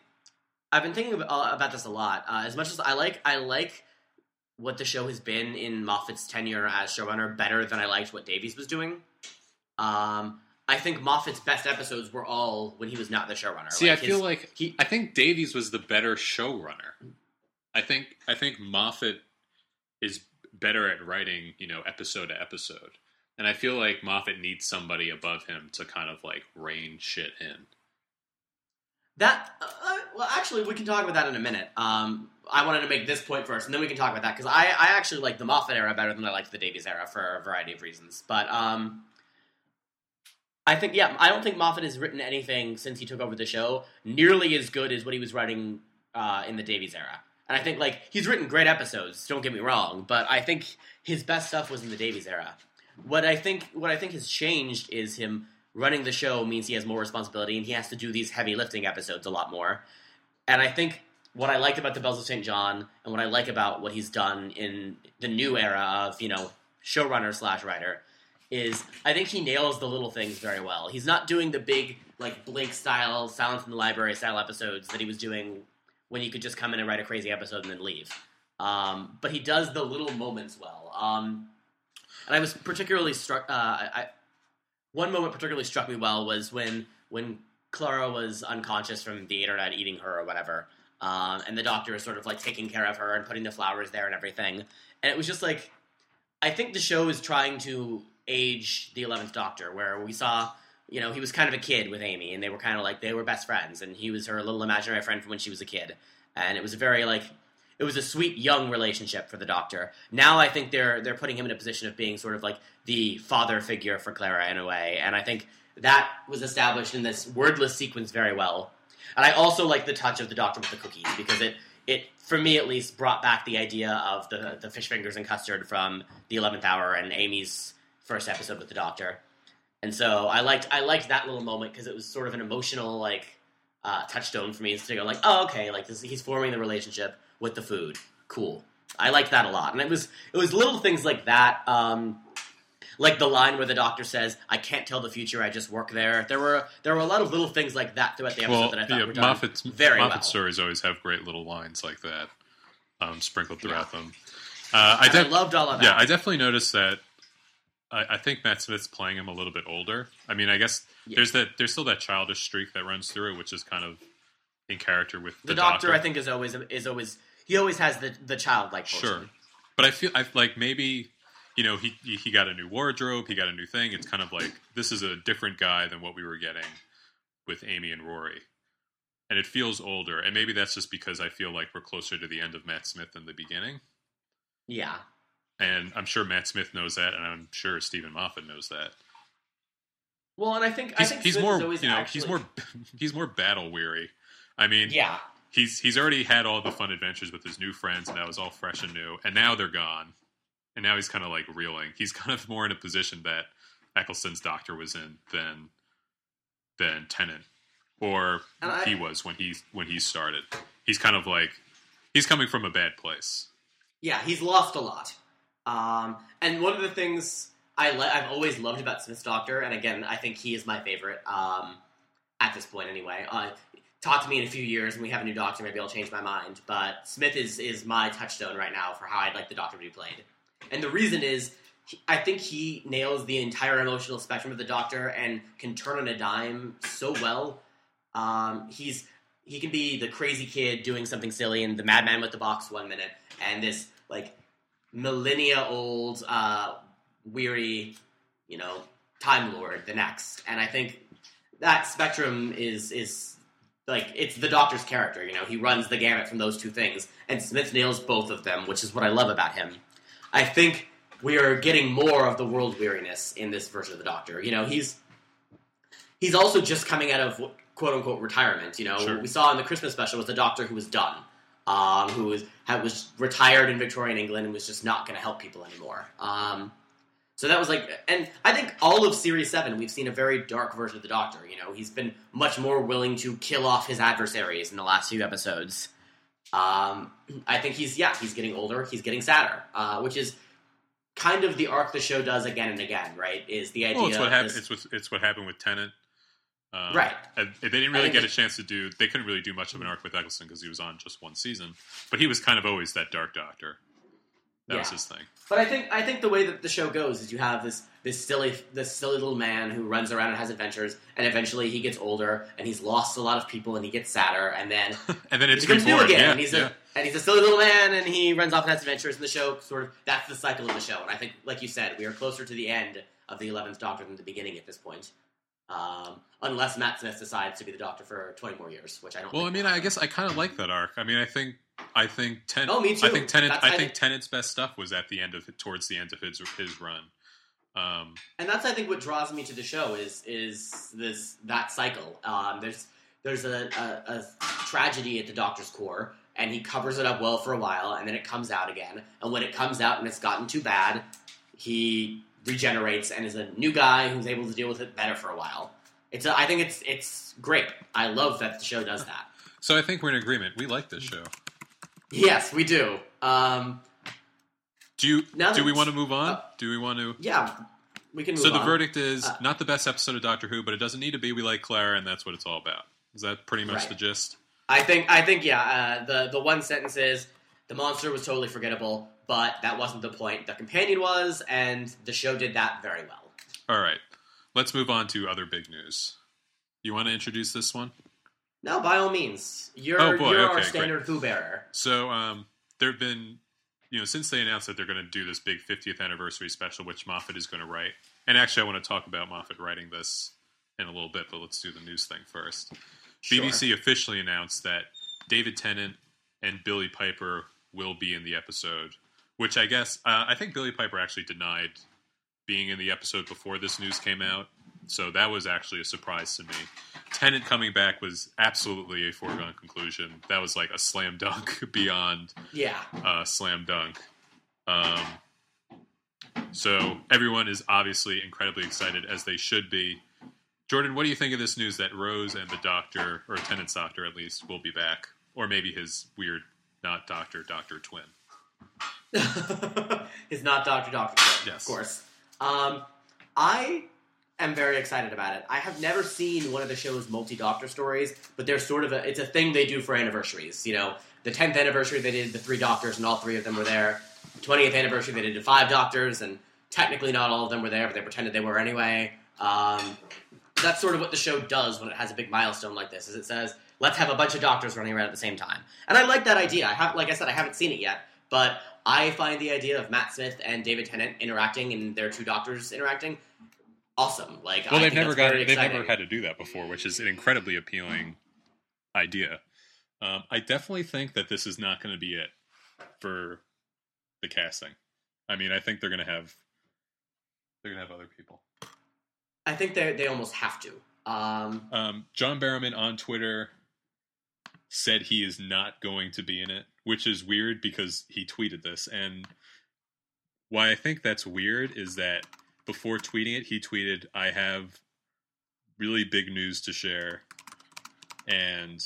I've been thinking about, uh, about this a lot. Uh, as much as I like I like what the show has been in Moffat's tenure as showrunner better than I liked what Davies was doing. Um, I think Moffat's best episodes were all when he was not the showrunner. See, I his- feel like he- I think Davies was the better showrunner. I think I think Moffat is better at writing, you know, episode to episode, and I feel like Moffat needs somebody above him to kind of like rein shit in. That. Uh, well, actually, we can talk about that in a minute. Um, I wanted to make this point first, and then we can talk about that because I, I actually like the Moffat era better than I liked the Davies era for a variety of reasons. But um, I think yeah, I don't think Moffat has written anything since he took over the show nearly as good as what he was writing uh, in the Davies era. And I think like he's written great episodes. Don't get me wrong, but I think his best stuff was in the Davies era. What I think what I think has changed is him running the show means he has more responsibility and he has to do these heavy lifting episodes a lot more. And I think what I liked about the Bells of St. John and what I like about what he's done in the new era of, you know, showrunner slash writer is I think he nails the little things very well. He's not doing the big, like, Blink style, Silence in the Library style episodes that he was doing when you could just come in and write a crazy episode and then leave. Um, but he does the little moments well. Um, and I was particularly struck. Uh, I, one moment particularly struck me well was when when Clara was unconscious from the internet eating her or whatever, um, and the doctor is sort of like taking care of her and putting the flowers there and everything. And it was just like, I think the show is trying to age the Eleventh Doctor, where we saw. You know, he was kind of a kid with Amy, and they were kind of like they were best friends, and he was her little imaginary friend from when she was a kid, and it was a very like it was a sweet young relationship for the Doctor. Now I think they're they're putting him in a position of being sort of like the father figure for Clara in a way, and I think that was established in this wordless sequence very well. And I also like the touch of the Doctor with the cookies because it it for me at least brought back the idea of the the fish fingers and custard from the Eleventh Hour and Amy's first episode with the Doctor. And so I liked I liked that little moment because it was sort of an emotional like uh, touchstone for me to go like, oh, okay, like this, he's forming the relationship with the food. Cool. I liked that a lot, and it was it was little things like that. Um, like the line where the doctor says, "I can't tell the future. I just work there." There were there were a lot of little things like that throughout the episode Well, that I thought yeah, were done Moffat's very Moffat well. stories always have great little lines like that um, sprinkled throughout Yeah. them. Uh, I, I loved all of that. yeah, I definitely noticed that. I, I think Matt Smith's playing him a little bit older. I mean, I guess Yeah. there's that there's still that childish streak that runs through it, which is kind of in character with the, the doctor, I think, is always is always he always has the the childlike portion. Sure, but I feel I like maybe you know he he got a new wardrobe, he got a new thing. It's kind of like this is a different guy than what we were getting with Amy and Rory, and it feels older. And maybe that's just because I feel like we're closer to the end of Matt Smith than the beginning. Yeah, And I'm sure Matt Smith knows that, and I'm sure Steven Moffat knows that. well, and I think I think he's more, you know, actually, he's more, he's more battle weary. I mean, yeah. he's he's already had all the fun adventures with his new friends, and that was all fresh and new. And now they're gone, and now he's kind of like reeling. He's kind of more in a position that Eccleston's doctor was in than than Tennant, or I- he was when he when he started. He's kind of like he's coming from a bad place. Yeah, he's lost a lot. Um, and one of the things I le- I've always loved about Smith's Doctor, and again, I think he is my favorite um, at this point. Anyway, uh, talk to me in a few years, and we have a new Doctor. Maybe I'll change my mind. But Smith is is my touchstone right now for how I'd like the Doctor to be played. And the reason is, I think he nails the entire emotional spectrum of the Doctor and can turn on a dime so well. Um, he's he can be the crazy kid doing something silly and the madman with the box one minute, and this like millennia old uh, weary, you know, time lord the next. And I think that spectrum is is like it's the Doctor's character. You know, he runs the gamut from those two things, and Smith nails both of them, which is what I love about him. I think we are getting more of the world weariness in this version of the Doctor. You know, he's he's also just coming out of quote unquote retirement. You know, Sure. what we saw in the Christmas special was the Doctor who was done, um, who was had, was retired in Victorian England and was just not going to help people anymore. Um, so that was like, and I think all of Series Seven, we've seen a very dark version of the Doctor. You know, he's been much more willing to kill off his adversaries in the last few episodes. Um, I think he's yeah, he's getting older, he's getting sadder, uh, which is kind of the arc the show does again and again. Right? Is the idea? Well, it's what happened. this- It's what it's what happened with Tennant. Um, Right. and they didn't really get a chance to do. They couldn't really do much of an arc with Eccleston because he was on just one season. But he was kind of always that Dark Doctor. That was Yeah. his thing. But I think I think the way that the show goes is you have this this silly this silly little man who runs around and has adventures, and eventually he gets older and he's lost a lot of people and he gets sadder, and then And then he it's becomes new again, Yeah, and he's yeah. a and he's a silly little man, and he runs off and has adventures. And the show sort of that's the cycle of the show. And I think, like you said, we are closer to the end of the Eleventh Doctor than the beginning at this point. Um, unless Matt Smith decides to be the Doctor for twenty more years, which I don't. Well, I mean, will I guess I kind of like that arc. I mean, I think I think Tennant. Oh, me too. I think Tennant. I think- Tennant's best stuff was at the end of towards the end of his his run. Um, and that's I think what draws me to the show is is this that cycle. Um, there's there's a, a, a tragedy at the Doctor's core, and he covers it up well for a while, and then it comes out again. And when it comes out and it's gotten too bad, he regenerates and is a new guy who's able to deal with it better for a while. It's a, I think it's it's great. I love that the show does that. so I think we're in agreement. We like this show. Yes, we do. Um, Do you? Now do we want to move on? uh, do we want to? yeah, we can. Move So the on. verdict is Uh, not the best episode of Doctor Who, but it doesn't need to be. We like Clara, and that's what it's all about. Is that pretty much Right. the gist? I think I think yeah. Uh, the the one sentence is the monster was totally forgettable, but that wasn't the point. The companion was, and the show did that very well. All right, let's move on to other big news. You want to introduce this one? No, by all means, you're Oh, boy, you're okay, our great. standard Who bearer. So um, there have been, you know, since they announced that they're going to do this big 50th anniversary special, which Moffat is going to write. And actually, I want to talk about Moffat writing this in a little bit, but let's do the news thing first. Sure. BBC officially announced that David Tennant and Billie Piper will be in the episode, which I guess uh, I think Billie Piper actually denied being in the episode before this news came out. So that was actually a surprise to me. Tennant coming back was absolutely a foregone conclusion. That was like a slam dunk beyond Yeah, uh, slam dunk. Um, so everyone is obviously incredibly excited, as they should be. Jordan, what do you think of this news that Rose and the Doctor, or Tennant's Doctor at least, will be back, or maybe his weird not Doctor Doctor twin? He's not Doctor Doctor. Yes, of course. Um, I am very excited about it. I have never seen one of the show's multi-doctor stories, but they're sort of a it's a thing they do for anniversaries. You know, the 10th anniversary they did the three doctors and all three of them were there. 20th anniversary they did the five doctors and technically not all of them were there, but they pretended they were anyway. Um, that's sort of what the show does when it has a big milestone like this. Is it says let's have a bunch of doctors running around at the same time, and I like that idea. I have, like I said, I haven't seen it yet, but I find the idea of Matt Smith and David Tennant interacting and their two doctors interacting awesome. Like, well, I they've never got they've never had to do that before, which is an incredibly appealing idea. Um, I definitely think that this is not going to be it for the casting. I mean, I think they're going to have they're going to have other people. I think they they almost have to. Um, um, John Barrowman on Twitter said he is not going to be in it, which is weird because he tweeted this. And why I think that's weird is that before tweeting it, he tweeted, "I have really big news to share," and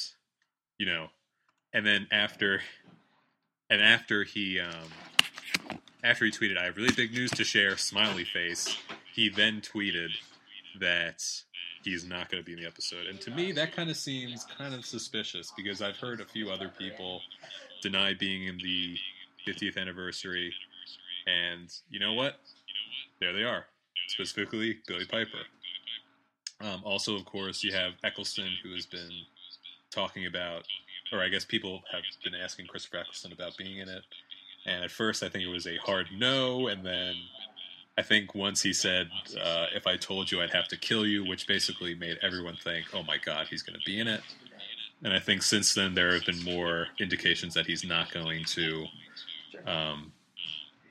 you know, and then after, and after he, um, after he tweeted, "I have really big news to share," smiley face. He then tweeted that he's not going to be in the episode, and to me, that kind of seems kind of suspicious because I've heard a few other people deny being in the 50th anniversary, and you know what? There they are, specifically Billie Piper. Um, also, of course, you have Eccleston, who has been talking about, or I guess people have been asking Christopher Eccleston about being in it. And at first, I think it was a hard no, and then I think once he said, uh, "If I told you, I'd have to kill you," which basically made everyone think, "Oh my God, he's going to be in it." And I think since then there have been more indications that he's not going to um,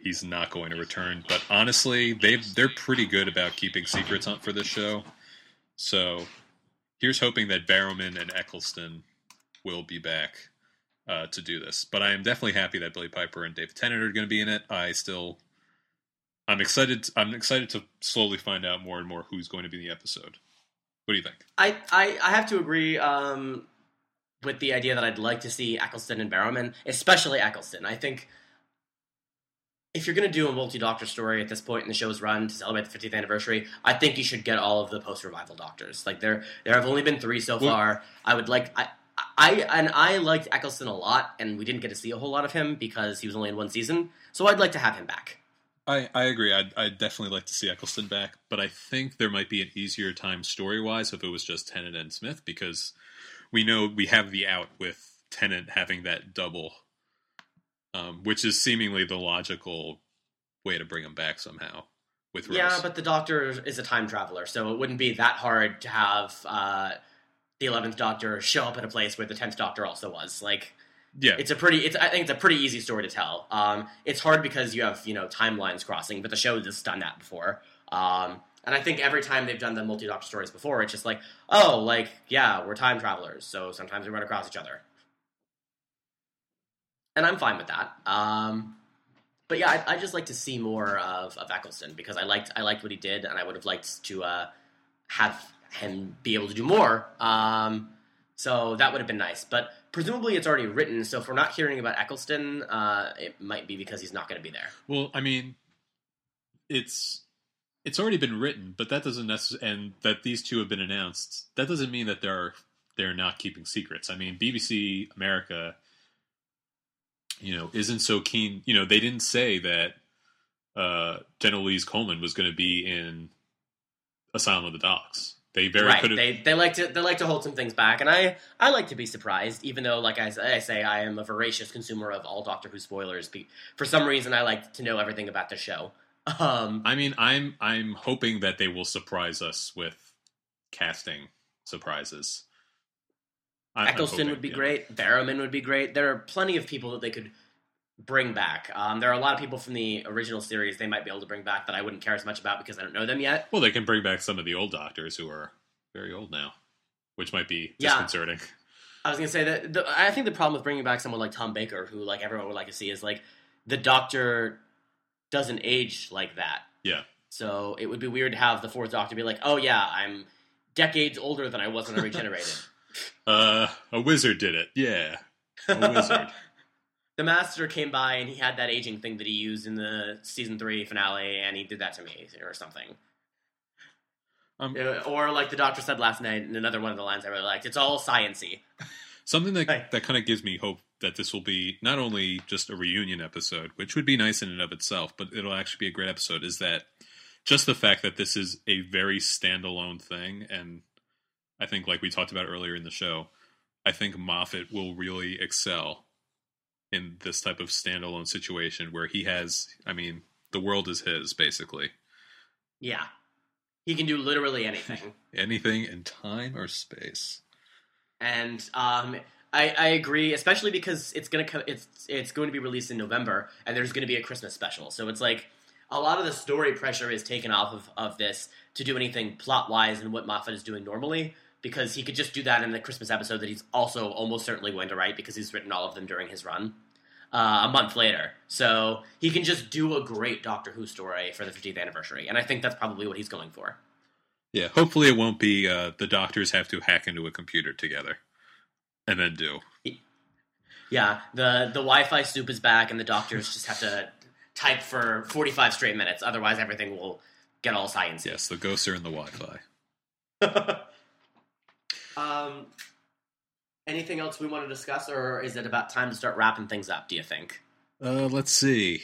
he's not going to return. But honestly, they they're pretty good about keeping secrets on for this show. So here's hoping that Barrowman and Eccleston will be back uh, to do this. But I am definitely happy that Billie Piper and David Tennant are going to be in it. I still, I'm excited. I'm excited to slowly find out more and more who's going to be in the episode. What do you think? I I, I have to agree um, with the idea that I'd like to see Eccleston and Barrowman, especially Eccleston. I think if you're going to do a multi doctor story at this point in the show's run to celebrate the 50th anniversary, I think you should get all of the post revival doctors. Like there, there have only been three so mm. far. I would like, I, I, and I liked Eccleston a lot, and we didn't get to see a whole lot of him because he was only in one season. So I'd like to have him back. I, I agree. I'd, I'd definitely like to see Eccleston back, but I think there might be an easier time story wise if it was just Tennant and Smith because we know we have the out with Tennant having that double um, which is seemingly the logical way to bring him back somehow. With Rose. yeah, but the Doctor is a time traveler, so it wouldn't be that hard to have uh, the Eleventh Doctor show up at a place where the Tenth Doctor also was. Like, yeah, it's a pretty. It's I think it's a pretty easy story to tell. Um, it's hard because you have you know timelines crossing, but the show has done that before. Um, and I think every time they've done the multi Doctor stories before, it's just like, oh, like yeah, we're time travelers, so sometimes we run across each other and I'm fine with that. Um, but yeah, I, I just like to see more of, of Eccleston because I liked I liked what he did, and I would have liked to uh, have him be able to do more. Um, so that would have been nice. But presumably, it's already written. So if we're not hearing about Eccleston, uh, it might be because he's not going to be there. Well, I mean, it's it's already been written, but that doesn't necessarily and that these two have been announced. That doesn't mean that they're they're not keeping secrets. I mean, BBC America you know, isn't so keen. You know, they didn't say that uh, Louise Coleman was going to be in Asylum of the Daleks. They very right. could. They, they like to they like to hold some things back, and I I like to be surprised, even though, like I, I say, I am a voracious consumer of all Doctor Who spoilers. For some reason, I like to know everything about the show. Um, I mean, I'm I'm hoping that they will surprise us with casting surprises. I'm, Eccleston I'm hoping, would be yeah. great. Barrowman would be great. There are plenty of people that they could bring back. Um, there are a lot of people from the original series they might be able to bring back that I wouldn't care as much about because I don't know them yet. Well, they can bring back some of the old doctors who are very old now, which might be disconcerting. Yeah. I was gonna say that the, I think the problem with bringing back someone like Tom Baker, who like everyone would like to see, is like the Doctor doesn't age like that. Yeah. So it would be weird to have the fourth Doctor be like, "Oh yeah, I'm decades older than I was when I regenerated. Uh, a wizard did it. Yeah, a wizard. the master came by and he had that aging thing that he used in the season three finale, and he did that to me or something. Um, Or like the doctor said last night in another one of the lines I really liked, it's all sciency. Something that Right. that kind of gives me hope that this will be not only just a reunion episode, which would be nice in and of itself, but it'll actually be a great episode. Is that just the fact that this is a very standalone thing, and I think, like we talked about earlier in the show, I think Moffat will really excel in this type of standalone situation where he has, I mean, the world is his basically. Yeah. He can do literally anything. Anything in time or space. and um, I, I agree, especially because it's gonna co- it's it's going to be released in November, and there's going to be a Christmas special. So it's like a lot of the story pressure is taken off of, of this to do anything plot wise and what Moffat is doing normally, because he could just do that in the Christmas episode that he's also almost certainly going to write because he's written all of them during his run. Uh, a month later, so he can just do a great Doctor Who story for the 50th anniversary, and I think that's probably what he's going for. Yeah, hopefully it won't be uh, the doctors have to hack into a computer together and then do. Yeah, the the Wi-Fi soup is back, and the doctors just have to type for forty five straight minutes. Otherwise, everything will get all sciencey. Yes, the ghosts are in the Wi-Fi. um, anything else we want to discuss, or is it about time to start wrapping things up? Do you think? Uh, let's see.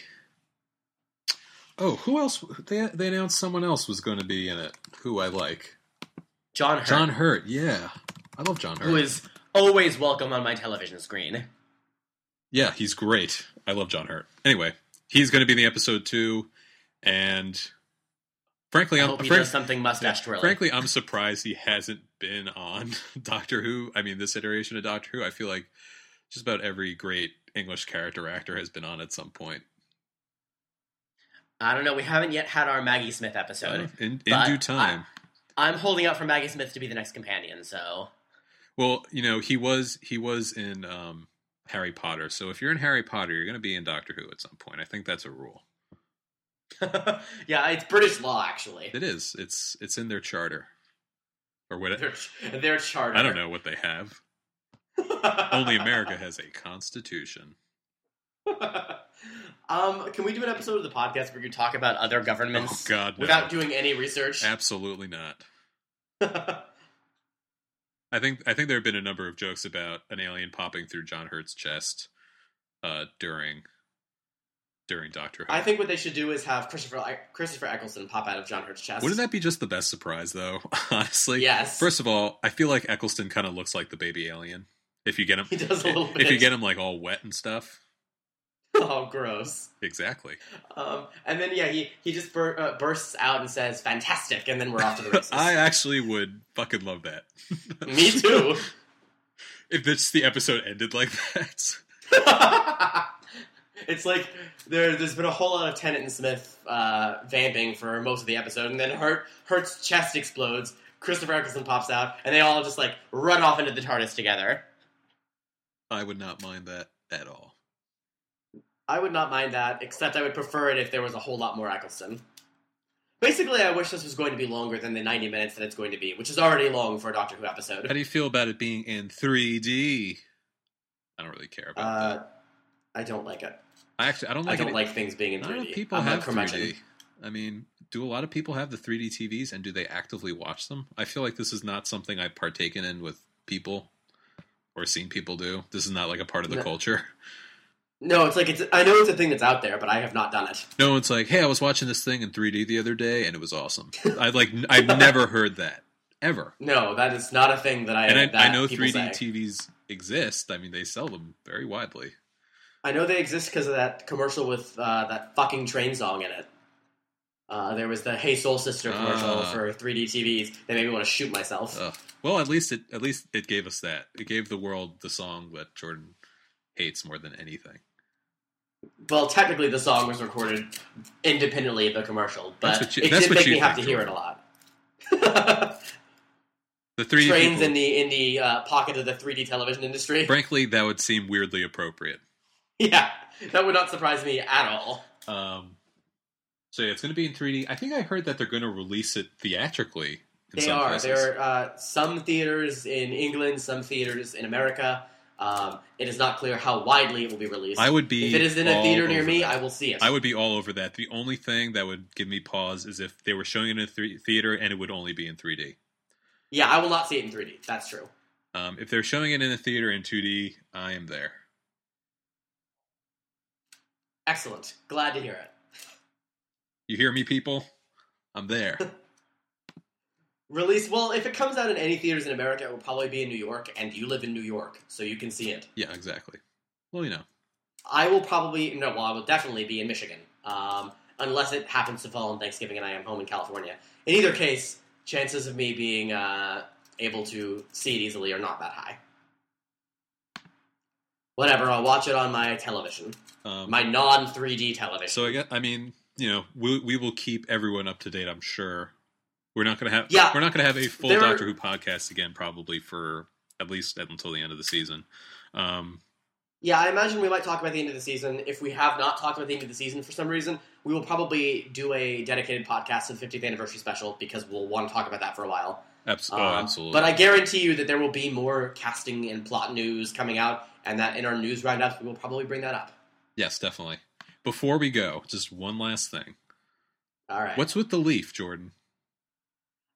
Oh, who else? They they announced someone else was going to be in it. Who I like, John Hurt, John Hurt. Yeah, I love John Hurt. who is always welcome on my television screen. Yeah, he's great. I love John Hurt. Anyway, he's going to be in the episode two, and frankly, I I'm hope he frank- does something mustache twirling. frankly I'm surprised he hasn't been on Doctor Who. I mean, this iteration of Doctor Who. I feel like just about every great English character actor has been on at some point. I don't know. We haven't yet had our Maggie Smith episode. in in due time. I'm holding out for Maggie Smith to be the next companion. So Well, you know, he was he was in um, Harry Potter. So if you're in Harry Potter, you're going to be in Doctor Who at some point. I think that's a rule. yeah, it's British law actually. It is. It's it's in their charter or what? Their, their charter. I don't know what they have. Only America has a constitution. um, can we do an episode of the podcast where you talk about other governments Oh God, no. without doing any research? Absolutely not. I think I think there have been a number of jokes about an alien popping through John Hurt's chest uh, during during Doctor Who. I think what they should do is have Christopher Christopher Eccleston pop out of John Hurt's chest. Wouldn't that be just the best surprise, though? Honestly, Yes. First of all, I feel like Eccleston kind of looks like the baby alien. If you get him, He does a little If you get him like all wet and stuff, oh, gross. exactly. Um, and then yeah, he he just bur- uh, bursts out and says "fantastic," and then we're off to the races. I actually would fucking love that. Me too. if this the episode ended like that. It's like there, there's been a whole lot of Tennant and Smith uh, vamping for most of the episode, and then Hurt Hurt's chest explodes. Christopher Eccleston pops out, and they all just like run off into the TARDIS together. I would not mind that at all. I would not mind that, except I would prefer it if there was a whole lot more Eccleston. Basically, I wish this was going to be longer than the 90 minutes that it's going to be, which is already long for a Doctor Who episode. How do you feel about it being in 3D? I don't really care about Uh, that. I don't like it. I actually I don't like I don't it. like things being in Not 3D. enough people I'm have 3D. I mean, do a lot of people have the 3D TVs and do they actively watch them? I feel like this is not something I've partaken in with people or seen people do. This is not like a part of the No. culture. No, it's like it's. I know it's a thing that's out there, but I have not done it. No one's like, "Hey, I was watching this thing in 3D the other day and it was awesome." I like I've never heard that ever. No, that is not a thing that I. And I, I know 3D say. TVs exist. I mean, they sell them very widely. I know they exist because of that commercial with uh, that fucking train song in it. Uh, there was the "Hey Soul Sister" commercial Ah. for 3D TVs that made me want to shoot myself. Ugh. Well, at least it at least it gave us that. It gave the world the song that Jordan hates more than anything. Well, technically, the song was recorded independently of the commercial, but That's what you- it did make me have to hear it a lot. The 3D Trains people- in the in the uh, pocket of the 3D television industry. frankly, that would seem weirdly appropriate. Yeah, that would not surprise me at all. Um, so yeah, it's going to be in 3D. I think I heard that they're going to release it theatrically In They some are. places. There are uh, some theaters in England, some theaters in America. Um, it is not clear how widely it will be released. I would be. if it is in a theater near me, that. I will see it. I would be all over that. The only thing that would give me pause is if they were showing it in a th- theater and it would only be in 3D. yeah, I will not see it in 3D. That's true. Um, if they're showing it in a theater in 2D, I am there. Excellent. Glad to hear it. You hear me, people? I'm there. Release. Well, if it comes out in any theaters in America, it will probably be in New York, and you live in New York, so you can see it. yeah, exactly. Well, you know. I will probably no. Well, I will definitely be in Michigan, um, unless it happens to fall on Thanksgiving and I am home in California. In either case, chances of me being uh, able to see it easily are not that high. Whatever, I'll watch it on my television, Um, my non 3D television. so I guess, I mean, you know, we we will keep everyone up to date. I'm sure. We're not going to have. Yeah. We're not going to have a full There Doctor Who podcast again, probably for at least until the end of the season. Um, Yeah, I imagine we might talk about the end of the season. If we have not talked about the end of the season for some reason, we will probably do a dedicated podcast to the 50th anniversary special because we'll want to talk about that for a while. Abs- oh, Um, absolutely. But I guarantee you that there will be more casting and plot news coming out, and that in our news roundups we will probably bring that up. yes, definitely. Before we go, just one last thing. All right. What's with the leaf, Jordan?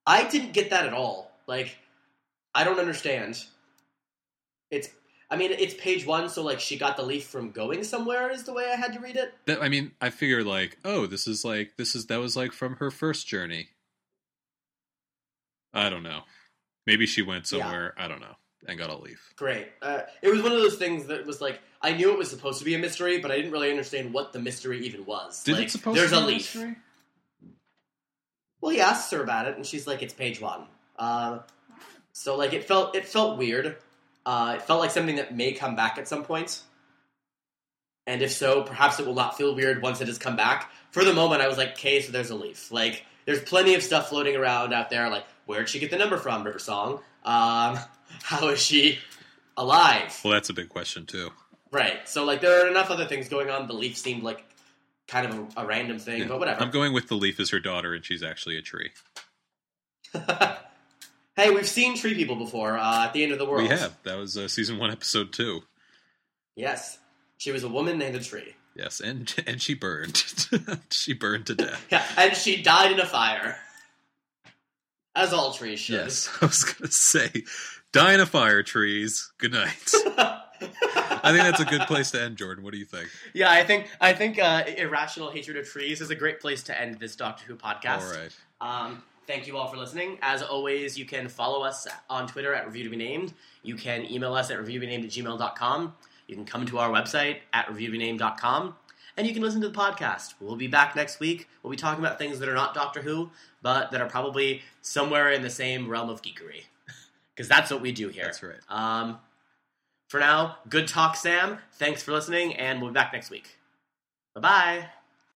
I didn't get that at all. Like, I don't understand. It's. I mean, it's page one, so like she got the leaf from going somewhere is the way I had to read it. That I mean, I figure like, oh, this is like this is that was like from her first journey. I don't know. Maybe she went Yeah. somewhere. I don't know and got a leaf. Great. Uh, it was one of those things that was like I knew it was supposed to be a mystery, but I didn't really understand what the mystery even was. Did like, it supposed there's to be a a leaf. mystery? Well, he asks her about it, and she's like, "It's page one." Uh, so like it felt it felt weird. Uh, it felt like something that may come back at some point. And if so, perhaps it will not feel weird once it has come back. For the moment, I was like, "Okay, so there's a leaf." Like, there's plenty of stuff floating around out there. Like, where'd she get the number from? River Song. Um, how is she alive? Well, that's a big question too. Right. So like, there are enough other things going on. The leaf seemed like kind of a, a random thing, Yeah. but whatever. I'm going with the leaf as her daughter, and she's actually a tree. hey, we've seen tree people before uh, at the end of the world. We have. That was uh, season one, episode two. Yes, she was a woman and a tree. Yes, and and she burned. she burned to death. Yeah, and she died in a fire, as all trees should. Yes, I was gonna say, die in a fire, trees. Good night. I think that's a good place to end, Jordan. What do you think? yeah, I think I think uh, irrational hatred of trees is a great place to end this Doctor Who podcast. All right. Um, thank you all for listening. As always, you can follow us on Twitter at Review to Be Named. You can email us at reviewtobenamed at gmail.com. You can come to our website at reviewtobenamed.com. And you can listen to the podcast. We'll be back next week. We'll be talking about things that are not Doctor Who, but that are probably somewhere in the same realm of geekery. Because that's what we do here. That's right. Um, for now, good talk, Sam. Thanks for listening, and we'll be back next week. Bye bye.